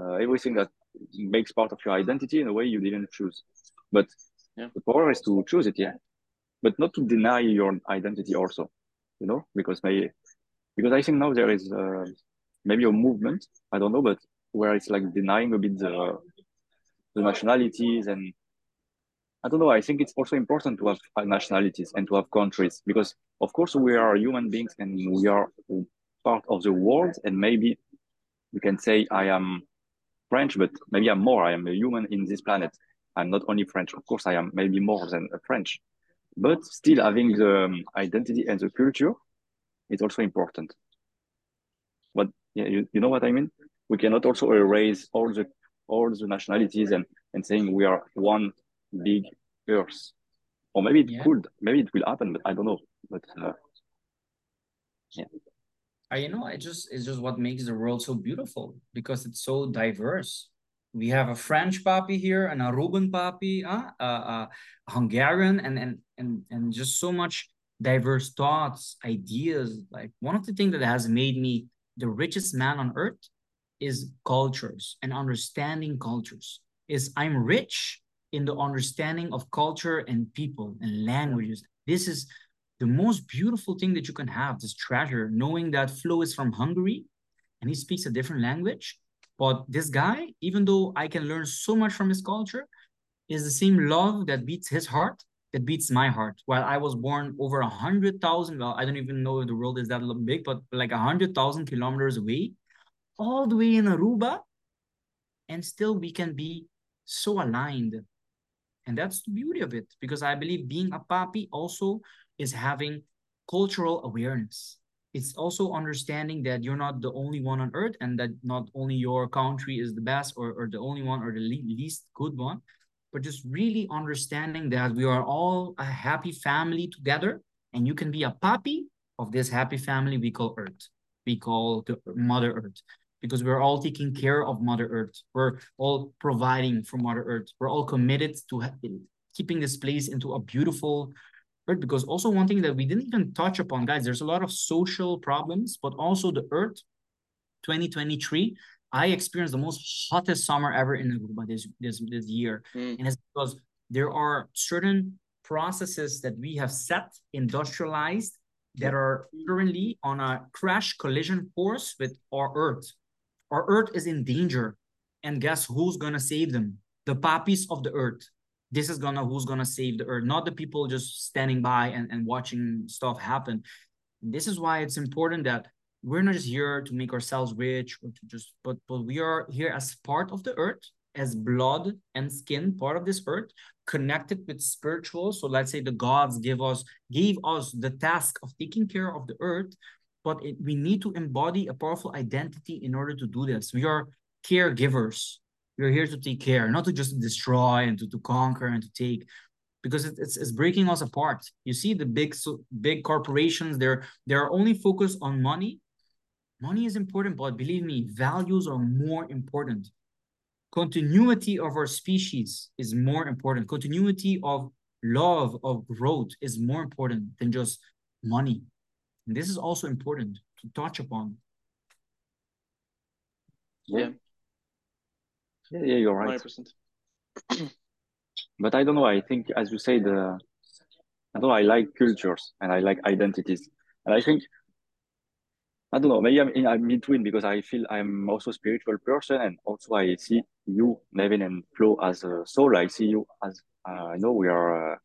Uh, everything that makes part of your identity in a way you didn't choose. But Yeah. the power is to choose it yeah. But not to deny your identity also you know because maybe because i think now there is uh, maybe a movement i don't know but where it's like denying a bit the the nationalities and I don't know. I think it's also important to have nationalities and to have countries because, of course, we are human beings and we are part of the world. And maybe you can say I am French, but maybe I'm more. I am a human in this planet. I'm not only French. Of course, I am maybe more than a French, but still having the um, identity and the culture is also important. But yeah, you, you know what I mean? We cannot also erase all the all the nationalities and and saying we are one big earth. Or maybe it Yeah. could, maybe it will happen, but I don't know. But uh, Uh, you know, it just it's just what makes the world so beautiful because it's so diverse. We have a French papi here, an Aruban papi, uh, uh, uh, Hungarian, and and and and just so much diverse thoughts, ideas. Like one of the things that has made me the richest man on earth is cultures and understanding cultures. Is I'm rich in the understanding of culture and people and languages. This is the most beautiful thing that you can have, this treasure, knowing that Flo is from Hungary and he speaks a different language. But this guy, even though I can learn so much from his culture, is the same love that beats his heart, that beats my heart. While I was born over a hundred thousand, well, I don't even know if the world is that big, but like a hundred thousand kilometers away, all the way in Aruba, and still we can be so aligned. And that's the beauty of it, because I believe being a papi also is having cultural awareness. It's also understanding that you're not the only one on earth and that not only your country is the best or, or the only one or the le- least good one, but just really understanding that we are all a happy family together and you can be a papi of this happy family we call earth we call the mother earth because we're all taking care of mother earth. We're all providing for mother earth. We're all committed to keeping this place into a beautiful earth because also one thing that we didn't even touch upon guys there's a lot of social problems but also the earth 2023 i experienced the most hottest summer ever in Aruba this this this year. Mm. and it's because there are certain processes that we have set industrialized that are currently on a crash collision course with our earth our earth is in danger. And guess who's gonna save them? The papis of the earth. This is gonna who's gonna save the earth? Not the people just standing by and, and watching stuff happen. This is why it's important that we're not just here to make ourselves rich or to just but but we are here as part of the earth as blood and skin part of this earth connected with spiritual. So let's say the gods give us gave us the task of taking care of the earth but it, we need to embody a powerful identity in order to do this. We are caregivers. We're here to take care not to just destroy and to, to conquer and to take because it, it's, it's breaking us apart. You see the big so big corporations they're they're only focused on money. Money is important but believe me values are more important. Continuity of our species is more important. Continuity of love of growth is more important than just money and this is also important to touch upon Yeah, yeah, yeah, you're right. 100%. But I don't know. I think, as you said, uh, I don't know. I like cultures and I like identities. And I think I don't know, maybe I'm in, I'm in between because I feel I'm also a spiritual person and also I see you, Nevin and Flo as a soul. I see you as uh, I know we are uh,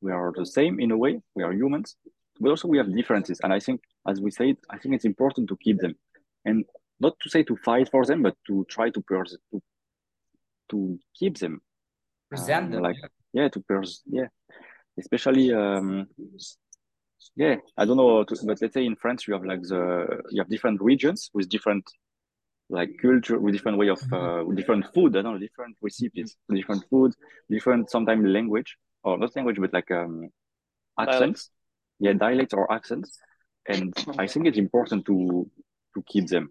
we are the same in a way. We are humans, but also we have differences. And I think, as we said, I think it's important to keep them, and not to say to fight for them, but to try to pers to to keep them, Present um, them. like yeah, to pers yeah, especially um yeah, I don't know, to, but let's say in France you have like the you have different regions with different like culture with different way of uh, with different food. I don't know, different recipes, different food, different sometimes language or not language, but like um accents. Yeah, dialects or accents, and I think it's important to to keep them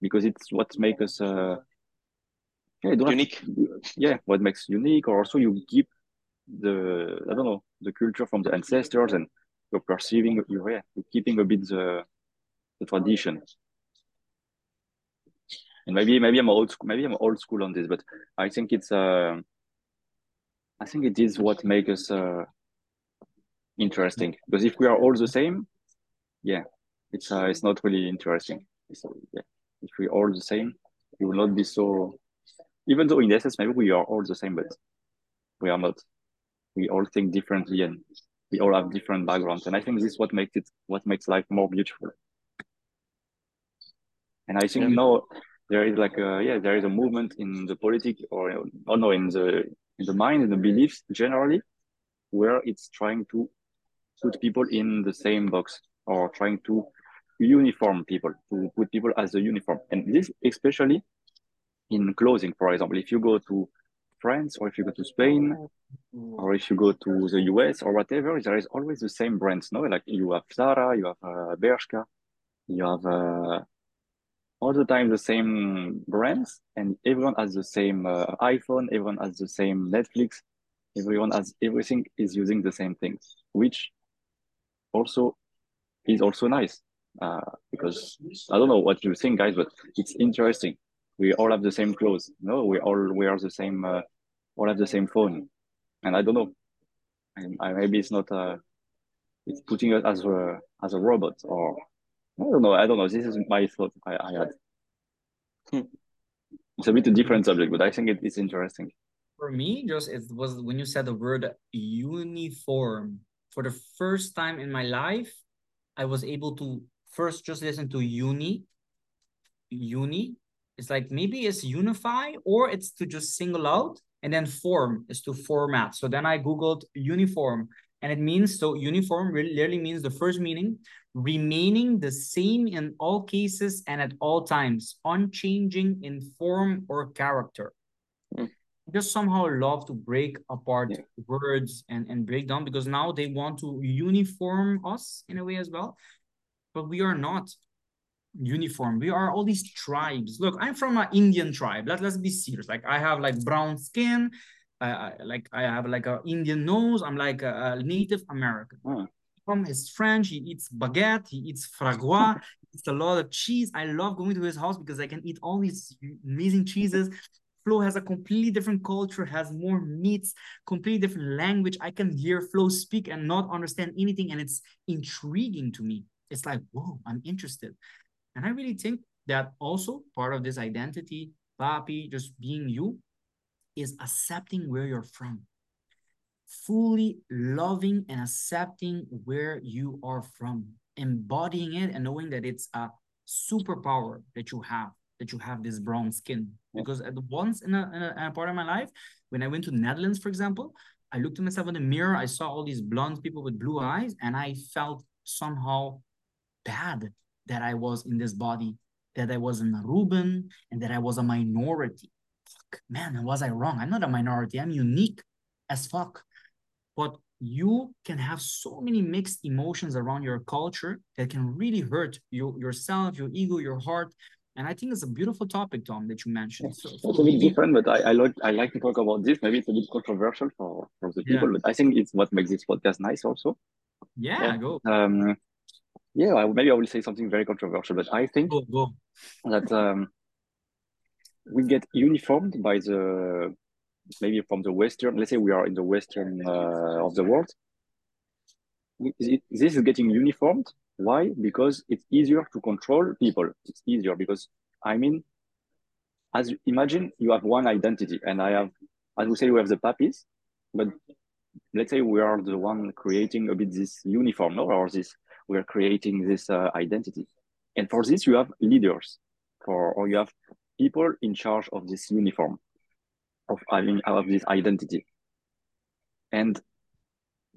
because it's what makes us uh yeah Unique. to- yeah what makes unique or also you keep the I don't know the culture from the ancestors and you're perceiving you're, yeah, you're keeping a bit the the tradition and maybe maybe I'm old school maybe I'm old school on this but I think it's uh I think it is what makes us uh interesting. Because if we are all the same yeah it's uh it's not really interesting. So yeah if we're all the same it will not be so even though in essence maybe we are all the same but we are not. We all think differently and we all have different backgrounds. And i think this is what makes it what makes life more beautiful. And i think Yeah. now there is like a yeah there is a movement in the politic or or no in the in the mind in the beliefs generally where it's trying to put people in the same box or trying to uniform people to put people as a uniform and this especially in clothing for example if you go to france or if you go to spain or if you go to the US or whatever, there is always the same brands, no? Like you have Zara, you have uh, Bershka, you have uh, all the time the same brands, and everyone has the same uh, iPhone, everyone has the same Netflix, everyone has everything is using the same things, which also is also nice uh, because I don't know what you think, guys, but it's interesting. We all have the same clothes, no? We all wear the same, uh, all have the same phone, and I don't know. I, I maybe it's not uh it's putting us as a as a robot or I don't know. I don't know. This is my thought I, I had. It's a bit a different subject, but I think it is interesting. For me, just it was when you said the word uniform. For the first time in my life, I was able to first just listen to uni. Uni. It's like maybe it's unify or it's to just single out, and then form is to format. So then I googled uniform, and it means so uniform really literally means the first meaning remaining the same in all cases and at all times, unchanging in form or character just somehow love to break apart Yeah. words and, and break down because now they want to uniform us in a way as well. But we are not uniform. We are all these tribes. Look, I'm from an Indian tribe. Let, let's be serious. Like I have like brown skin. I, like I have like a Indian nose. I'm like a, a Native American. Hmm. Tom is French. He eats baguette. He eats fragois. he eats a lot of cheese. I love going to his house because I can eat all these amazing cheeses. Flo has a completely different culture, has more meats, completely different language. I can hear Flo speak and not understand anything, and it's intriguing to me. It's like, whoa, I'm interested. And I really think that also part of this identity, Papi, just being you, is accepting where you're from. Fully loving and accepting where you are from, embodying it and knowing that it's a superpower that you have, that you have this brown skin. Because at once in a, in a, in a part of my life, when I went to Netherlands, for example, I looked at myself in the mirror, I saw all these blonde people with blue eyes, and I felt somehow bad that I was in this body, that I was an Aruban, and that I was a minority. Fuck, man, was I wrong? I'm not a minority. I'm unique as fuck. But you can have so many mixed emotions around your culture that can really hurt you yourself, your ego, your heart. And I think it's a beautiful topic, Tom, that you mentioned. So, It's a bit different, but I, I like I like to talk about this. Maybe it's a bit controversial for, for the people, Yeah. but I think it's what makes this podcast nice also. yeah, Yeah. go, Um yeah, I, maybe I will say something very controversial, but I think go, go. that um, we get uniformed by the maybe from the western let's say we are in the western uh, of the world this is getting uniformed. Why? Because it's easier to control people. It's easier because I mean, as you imagine, you have one identity, and I have, as we say, we have the papis, but let's say we are the one creating a bit this uniform, no, or this we are creating this uh, identity, and for this you have leaders, for or you have people in charge of this uniform, of having of this identity, and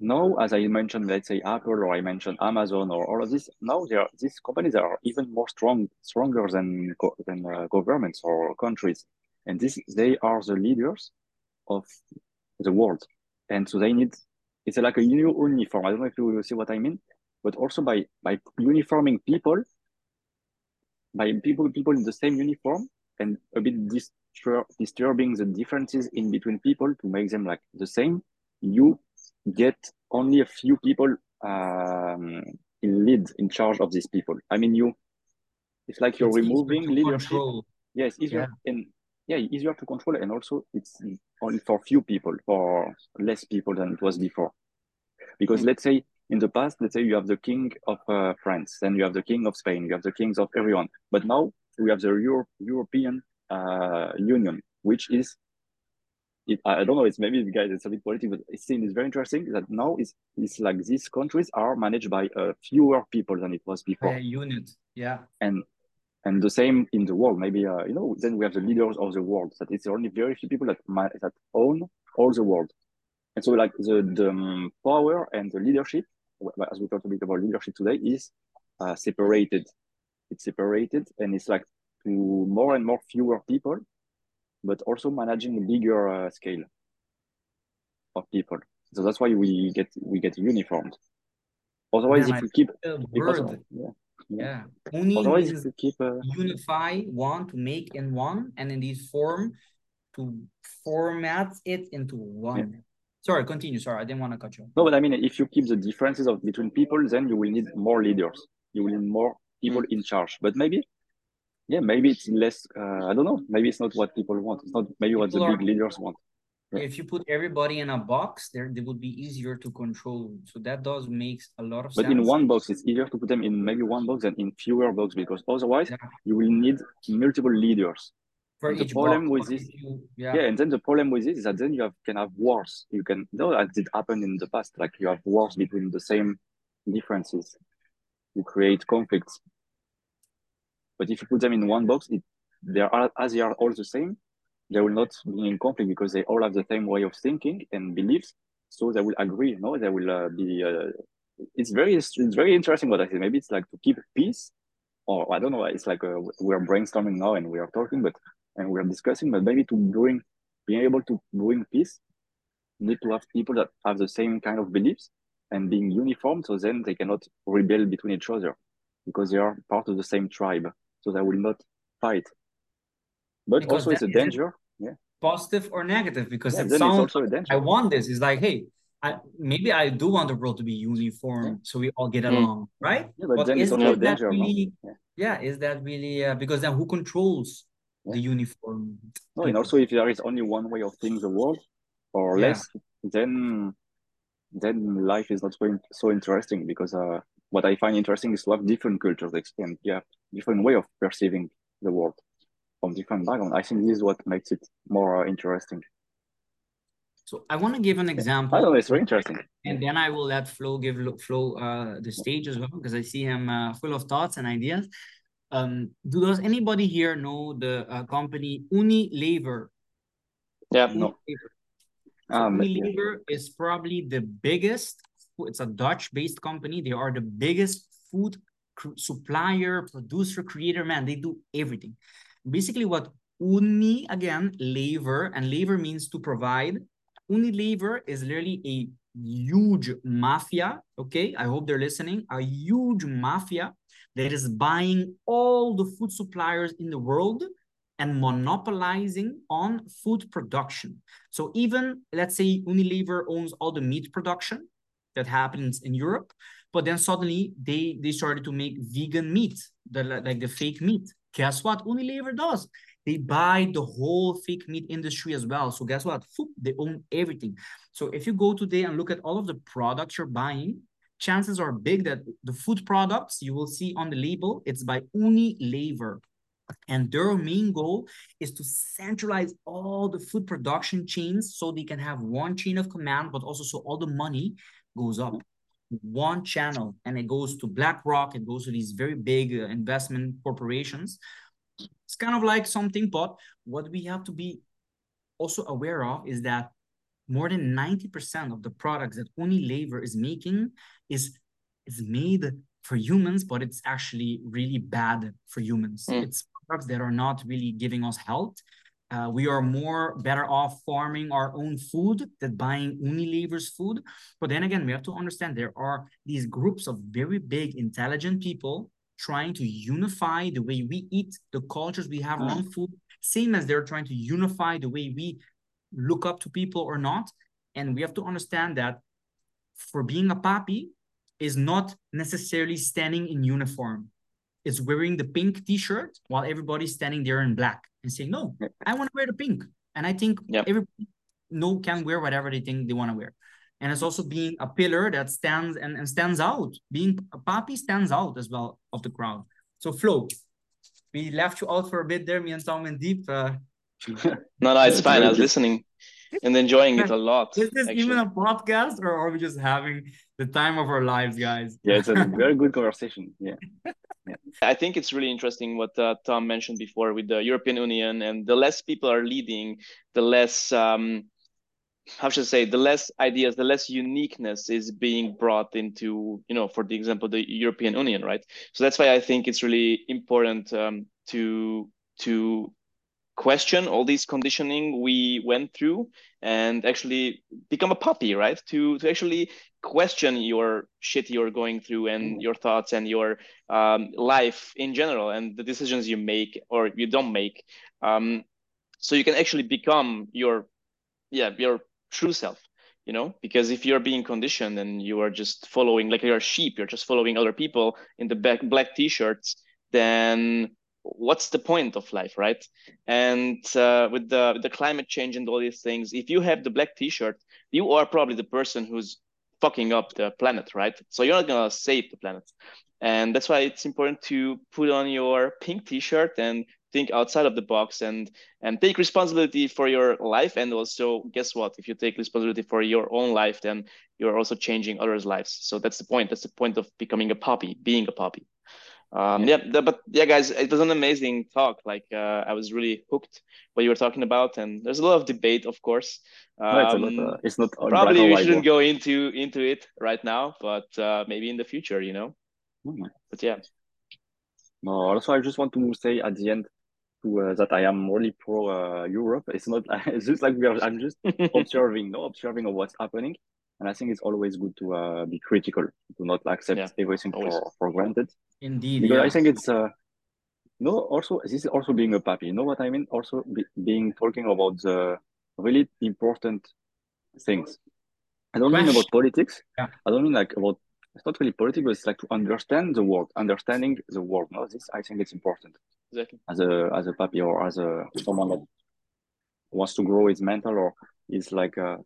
now, as I mentioned, let's say Apple or I mentioned Amazon or all of this, now there these companies are even more strong, stronger than than uh, governments or countries, and this they are the leaders of the world, and so they need it's like a new uniform. I don't know if you see what I mean, but also by by uniforming people, by people people in the same uniform and a bit distur disturbing the differences in between people to make them like the same, you get only a few people um, in lead in charge of these people. I mean, you it's like you're it's removing leadership. Control. Yes, easier yeah. and yeah, easier to control, and also it's only for few people, for less people than it was before. Because mm. let's say in the past, let's say you have the king of uh, France, then you have the king of Spain, you have the kings of everyone. But now we have the Euro European uh, Union, which is it, I don't know, it's maybe the guys, it's a bit political, but it seems very interesting that now it's, it's like these countries are managed by uh, fewer people than it was before. A unit, yeah. And and the same in the world. Maybe uh, you know, then we have the leaders of the world. That it's only very few people that that own all the world. And so, like the the um, power and the leadership, as we talked a bit about leadership today, is uh, separated. It's separated, and it's like to more and more fewer people but also managing a bigger uh, scale of people. So that's why we get we get uniformed. Otherwise, if we keep because of, yeah, yeah. yeah. Otherwise, if we keep uh, unify one to make in one, and in this form to format it into one. Yeah. Sorry, continue. Sorry, I didn't want to cut you. No, but I mean, if you keep the differences of between people, then you will need more leaders. You will need more people mm. in charge. But maybe yeah, maybe it's less. Uh, I don't know. Maybe it's not what people want. It's not maybe what people the big leaders want. Yeah. If you put everybody in a box, there they would be easier to control. So that does makes a lot of sense. but sense. in one box, it's easier to put them in maybe one box than in fewer boxes because otherwise yeah. you will need multiple leaders. For the problem box, with this, you, yeah. yeah, and then the problem with this is that then you have can have wars. You can know that did happen in the past. Like you have wars between the same differences. You create conflicts. But if you put them in one box, it, they are as they are all the same, they will not be in conflict because they all have the same way of thinking and beliefs. So they will agree. No, they will uh, be. Uh, it's very it's very interesting what I say. Maybe it's like to keep peace, or I don't know. It's like uh, we're brainstorming now and we are talking, but and we are discussing. But maybe to bring being able to bring peace, need to have people that have the same kind of beliefs and being uniform, so then they cannot rebel between each other because they are part of the same tribe so they will not fight. But because also it's a danger. Yeah. Positive or negative because yeah, it sounds also a. I want this. It's like, hey, I, maybe I do want the world to be uniform yeah. so we all get mm. along, right? Yeah, but, but then is, also that really, yeah. yeah. is that really uh, because then who controls the uniform? No, and also if there is only one way of seeing the world or less, then then life is not so, so interesting because uh, what I find interesting is to have different cultures and yeah, different way of perceiving the world from different background. I think this is what makes it more uh, interesting. So I want to give an example. I know it's very interesting. And then I will let Flo give Flo uh, the stage as well because I see him uh, full of thoughts and ideas. Um, do does anybody here know the uh, company Unilever? Yeah, Unilever. no. So um, Unilever yeah. is probably the biggest it's a Dutch-based company. They are the biggest food supplier, producer, creator. Man, they do everything. Basically, what Uni again, labor, and labor means to provide. Unilever is literally a huge mafia. Okay, I hope they're listening. A huge mafia that is buying all the food suppliers in the world and monopolizing on food production. So even let's say Unilever owns all the meat production, that happens in Europe. But then suddenly they they started to make vegan meat, the like the fake meat. Guess what? Unilever does. They buy the whole fake meat industry as well. So guess what? They own everything. So if you go today and look at all of the products you're buying, chances are big that the food products you will see on the label, it's by Unilever. And their main goal is to centralize all the food production chains so they can have one chain of command, but also so all the money goes up one channel and it goes to BlackRock, it goes to these very big uh, investment corporations. It's kind of like something, but what we have to be also aware of is that more than 90% of the products that Unilever is making is, is made for humans, but it's actually really bad for humans. Mm. It's products that are not really giving us health. Uh, we are more better off farming our own food than buying Unilever's food. But then again, we have to understand there are these groups of very big, intelligent people trying to unify the way we eat, the cultures we have around mm. food, same as they're trying to unify the way we look up to people or not. And we have to understand that for being a papi is not necessarily standing in uniform. It's wearing the pink t-shirt while everybody's standing there in black and saying, no, I want to wear the pink. And I think yep. everybody no can wear whatever they think they want to wear. And it's also being a pillar that stands and, and stands out. Being a papi stands out as well of the crowd. So Flo, we left you out for a bit there, me and Tom and Deep. Uh, no, no, it's fine. I was listening and enjoying it a lot. Is this actually. even a podcast or are we just having the time of our lives, guys? Yeah, it's a very good conversation. Yeah. yeah. I think it's really interesting what uh, Tom mentioned before with the European Union and the less people are leading, the less um, how should I say, the less ideas, the less uniqueness is being brought into, you know, for the example, the European Union, right? So that's why I think it's really important um, to to question all these conditioning we went through and actually become a papi, right to to actually question your shit you're going through and mm-hmm. your thoughts and your um, life in general and the decisions you make or you don't make um, so you can actually become your yeah your true self you know because if you're being conditioned and you are just following like you're a sheep you're just following other people in the back black t-shirts then what's the point of life right and uh, with the with the climate change and all these things if you have the black t-shirt you are probably the person who's fucking up the planet right? So you're not gonna save the planet. And that's why it's important to put on your pink t-shirt and think outside of the box and and take responsibility for your life. And also guess what? If you take responsibility for your own life then you're also changing others lives. So that's the point. That's the point of becoming a papi being a papi um, yeah. yeah, but yeah, guys, it was an amazing talk. Like uh, I was really hooked what you were talking about, and there's a lot of debate, of course. Um, no, it's, not, uh, it's not probably we shouldn't go into into it right now, but uh, maybe in the future, you know. Mm-hmm. But yeah. No, also I just want to say at the end to uh, that I am really pro uh, Europe. It's not. It's just like we are. I'm just observing, no, observing of what's happening, and I think it's always good to uh, be critical, to not accept yeah, everything for, for granted. Indeed, because yeah. I think it's uh, no. Also, this is also being a papi. You know what I mean? Also, be, being talking about the really important things. I don't mean about politics. Yeah. I don't mean like about. It's not really politics, but it's like to understand the world, understanding the world. No, this I think it's important. Exactly. As a as a papi or as a someone that wants to grow his mental or is like uh,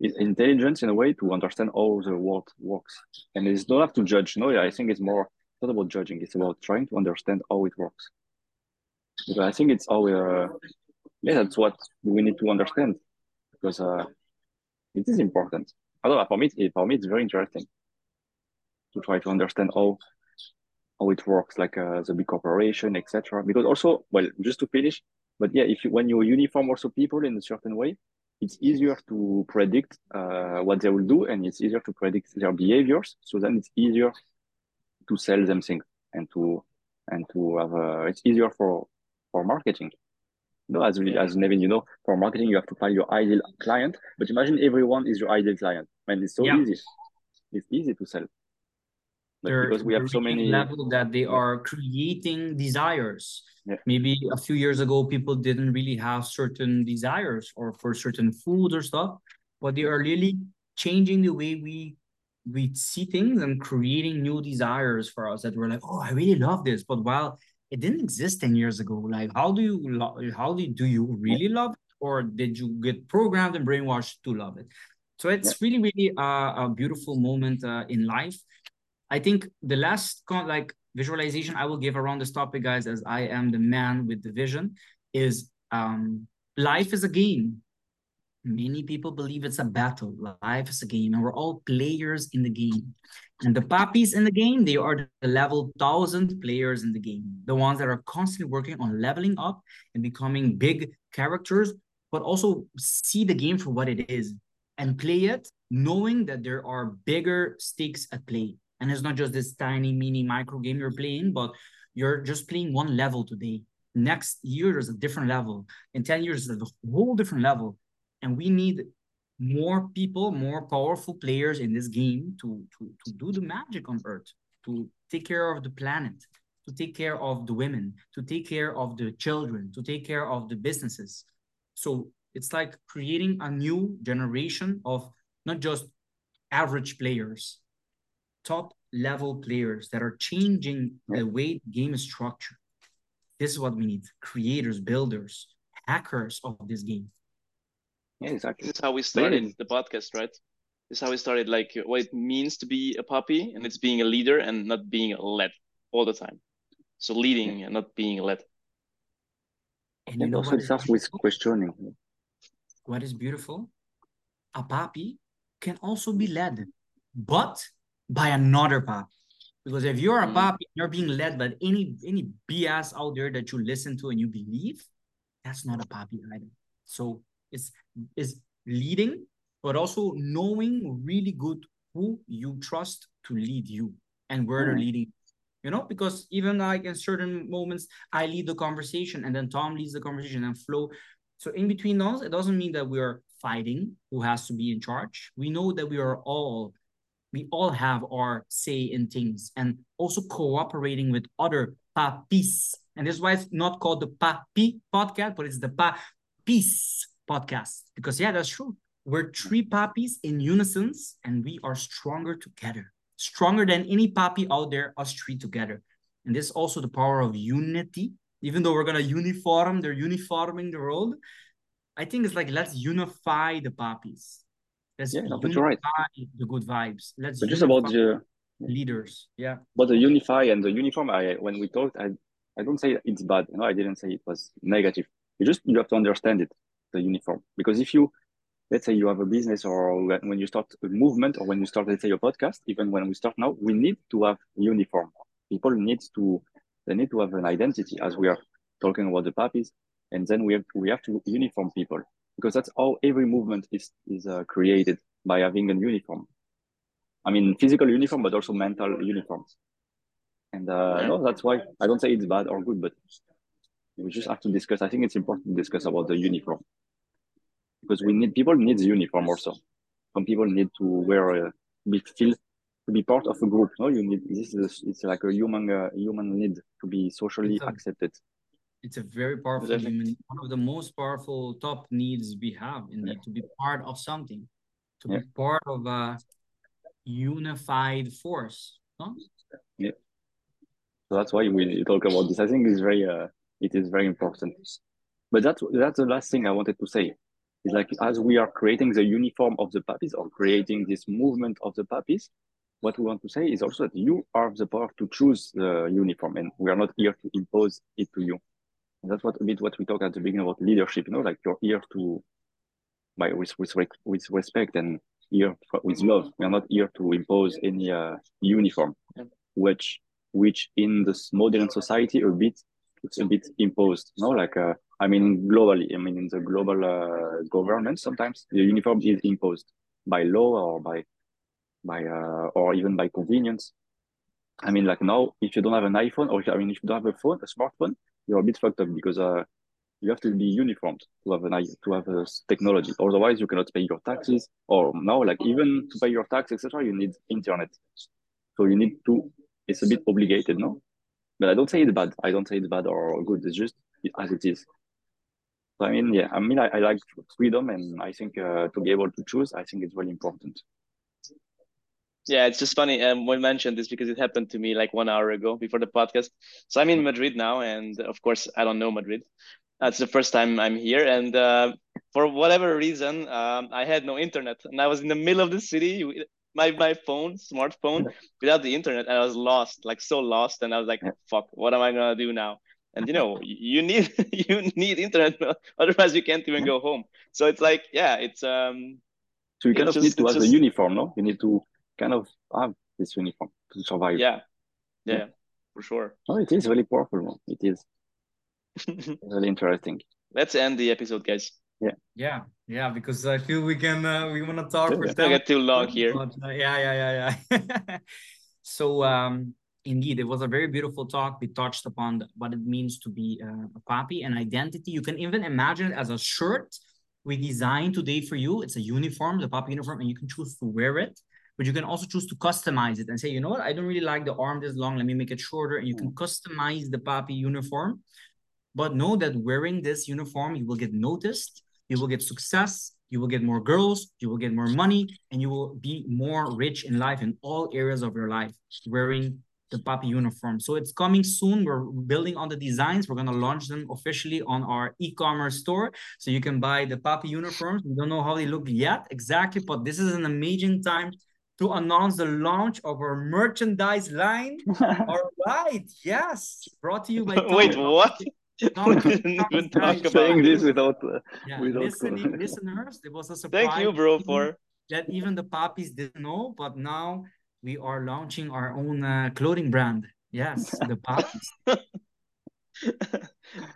intelligence in a way to understand how the world works. And it's not have to judge. No, yeah, I think it's more not about judging. It's about trying to understand how it works. Because I think it's our, uh, yeah, that's what we need to understand because uh, it is important. I don't know, for me, for me, it's very interesting to try to understand how how it works, like uh, the big corporation, etc. Because also, well, just to finish, but yeah, if you when you uniform also people in a certain way, it's easier to predict uh, what they will do and it's easier to predict their behaviors. So then it's easier to sell them things and to and to have a, it's easier for for marketing. no as we, as Nevin, you know, for marketing you have to find your ideal client. But imagine everyone is your ideal client. and it's so yeah. easy. It's easy to sell. But because we have so many level that they are creating desires yeah. maybe a few years ago people didn't really have certain desires or for certain foods or stuff but they are really changing the way we we see things and creating new desires for us that we're like oh i really love this but while it didn't exist 10 years ago like how do you lo- how do you, do you really love it or did you get programmed and brainwashed to love it So it's yeah. really, really uh, a beautiful moment uh, in life. I think the last like visualization I will give around this topic, guys, as I am the man with the vision, is um, life is a game. Many people believe it's a battle. Life is a game, and we're all players in the game. And the papis in the game, they are the level thousand players in the game, the ones that are constantly working on leveling up and becoming big characters, but also see the game for what it is and play it knowing that there are bigger stakes at play. And it's not just this tiny mini micro game you're playing, but you're just playing one level today. Next year, there's a different level. In 10 years, there's a whole different level. And we need more people, more powerful players in this game to, to, to do the magic on Earth, to take care of the planet, to take care of the women, to take care of the children, to take care of the businesses. So it's like creating a new generation of not just average players, top level players that are changing the way the game is structured. This is what we need creators, builders, hackers of this game. Yeah, exactly. This is how we started the podcast, right? This is how we started, like what it means to be a papi, and it's being a leader and not being led all the time. So leading and not being led. And you know also starts with questioning. What is beautiful? A puppy can also be led, but by another pop. Because if you're a pop, you're being led by any any BS out there that you listen to and you believe, that's not a papi either. So it's is leading, but also knowing really good who you trust to lead you and where mm. they're leading. You know, because even like in certain moments, I lead the conversation and then Tom leads the conversation and Flo. So in between those, it doesn't mean that we are fighting who has to be in charge. We know that we are all, we all have our say in things and also cooperating with other papis. And this is why it's not called the papi podcast, but it's the papis podcast. Because yeah, that's true. We're three papis in unison and we are stronger together. Stronger than any papi out there, us three together. And this is also the power of unity even though we're gonna uniform, they're uniforming the world. I think it's like let's unify the papis. Let's yeah, no, but you're right. the good vibes. Let's but just about the leaders. Yeah. But the unify and the uniform, I when we talked, I I don't say it's bad. You know, I didn't say it was negative. You just you have to understand it, the uniform. Because if you let's say you have a business or when you start a movement or when you start let's say your podcast, even when we start now, we need to have uniform. People need to they need to have an identity as we are talking about the papis. And then we have, we have to uniform people because that's how every movement is, is uh, created by having a uniform. I mean, physical uniform, but also mental uniforms. And uh, no, that's why I don't say it's bad or good, but we just have to discuss. I think it's important to discuss about the uniform because we need people need the uniform also. Some people need to wear a big feel to be part of a group. No, you need this is a, it's like a human uh, human need to be socially accepted. It's a very powerful exactly. human, one of the most powerful top needs we have in yeah. to be part of something, to yeah. be part of a unified force. No? Yeah. So that's why we talk about this. I think it's very uh, it is very important. But that's that's the last thing I wanted to say. Is like as we are creating the uniform of the papis or creating this movement of the papis, what we want to say is also that you are the power to choose the uniform and we are not here to impose it to you. That's what a bit what we talked at the beginning about leadership, you know, like you're here to by with with, with respect and here with love. We are not here to impose any uh, uniform, which which in this modern society a bit it's a bit imposed. You know, like uh, I mean globally. I mean in the global uh, government sometimes the uniform is imposed by law or by by uh, or even by convenience. I mean, like now, if you don't have an iPhone or I mean, if you don't have a phone, a smartphone, you're a bit fucked up because uh, you have to be uniformed to have an to have a technology. Otherwise, you cannot pay your taxes. Or now, like even to pay your tax, etc., you need internet. So you need to. It's a bit obligated, no? But I don't say it's bad. I don't say it's bad or good. It's just as it is. So I mean, yeah. I mean, I, I like freedom, and I think uh, to be able to choose, I think it's really important. Yeah, it's just funny. Um, when mentioned this because it happened to me like one hour ago before the podcast. So I'm in Madrid now, and of course I don't know Madrid. That's the first time I'm here, and uh, for whatever reason, um, I had no internet, and I was in the middle of the city. My my phone, smartphone, without the internet, and I was lost, like so lost. And I was like, "Fuck, what am I gonna do now?" And you know, you need you need internet, otherwise you can't even go home. So it's like, yeah, it's um. So you kind of just, need to have just... a uniform, no? You need to kind of have this uniform to survive. Yeah, yeah, yeah. for sure. Oh, it is really powerful. It is really interesting. Let's end the episode, guys. Yeah. Yeah, yeah, because I feel we can uh, we want to talk yeah. for. Don't get too long here. But, uh, yeah, yeah, yeah, yeah. so um, indeed, it was a very beautiful talk. We touched upon what it means to be uh, a Papi and identity. You can even imagine it as a shirt we designed today for you. It's a uniform, the Papi uniform, and you can choose to wear it. But you can also choose to customize it and say, you know what, I don't really like the arm this long. Let me make it shorter. And you can mm. customize the Papi uniform. But know that wearing this uniform, you will get noticed, you will get success, you will get more girls, you will get more money, and you will be more rich in life in all areas of your life wearing the Papi uniform. So it's coming soon. We're building on the designs. We're going to launch them officially on our e-commerce store. So you can buy the Papi uniforms. We don't know how they look yet exactly, but this is an amazing time to announce the launch of our merchandise line. All right. Yes. Brought to you by Wait, what? saying this without, uh, yeah, without listening, listeners. It was a surprise. Thank you, bro, for that. Even the Papis didn't know, but now we are launching our own uh, clothing brand. Yes, the Papis.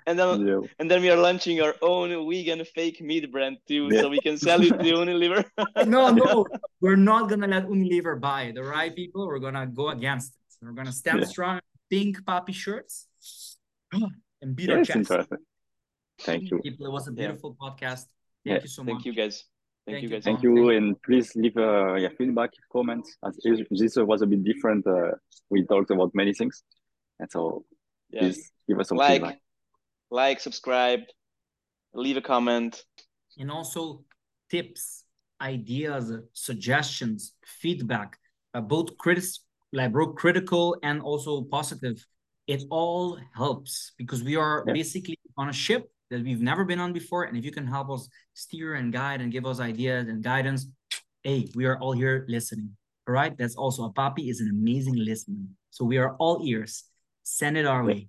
And then yeah. and then we are launching our own vegan fake meat brand too, yeah. so we can sell it to Unilever. no, no, we're not gonna let Unilever buy the right people. We're gonna go against it. We're gonna stand yeah. strong. Pink Papi shirts and beat our chest. Thank you. It was a beautiful podcast. Thank you so much. Thank you guys. Thank, Thank you guys. Thank you, and please leave uh, yeah, feedback, comments. As this was a bit different. Uh, we talked about many things, and so yeah. please give us some like, feedback. Like, subscribe, leave a comment, and also tips, ideas, suggestions, feedback, uh, both critics, like both critical and also positive. It all helps because we are yeah. basically on a ship that we've never been on before. And if you can help us steer and guide and give us ideas and guidance, hey, we are all here listening. All right. That's also a Papi is an amazing listener. So we are all ears. Send it our way.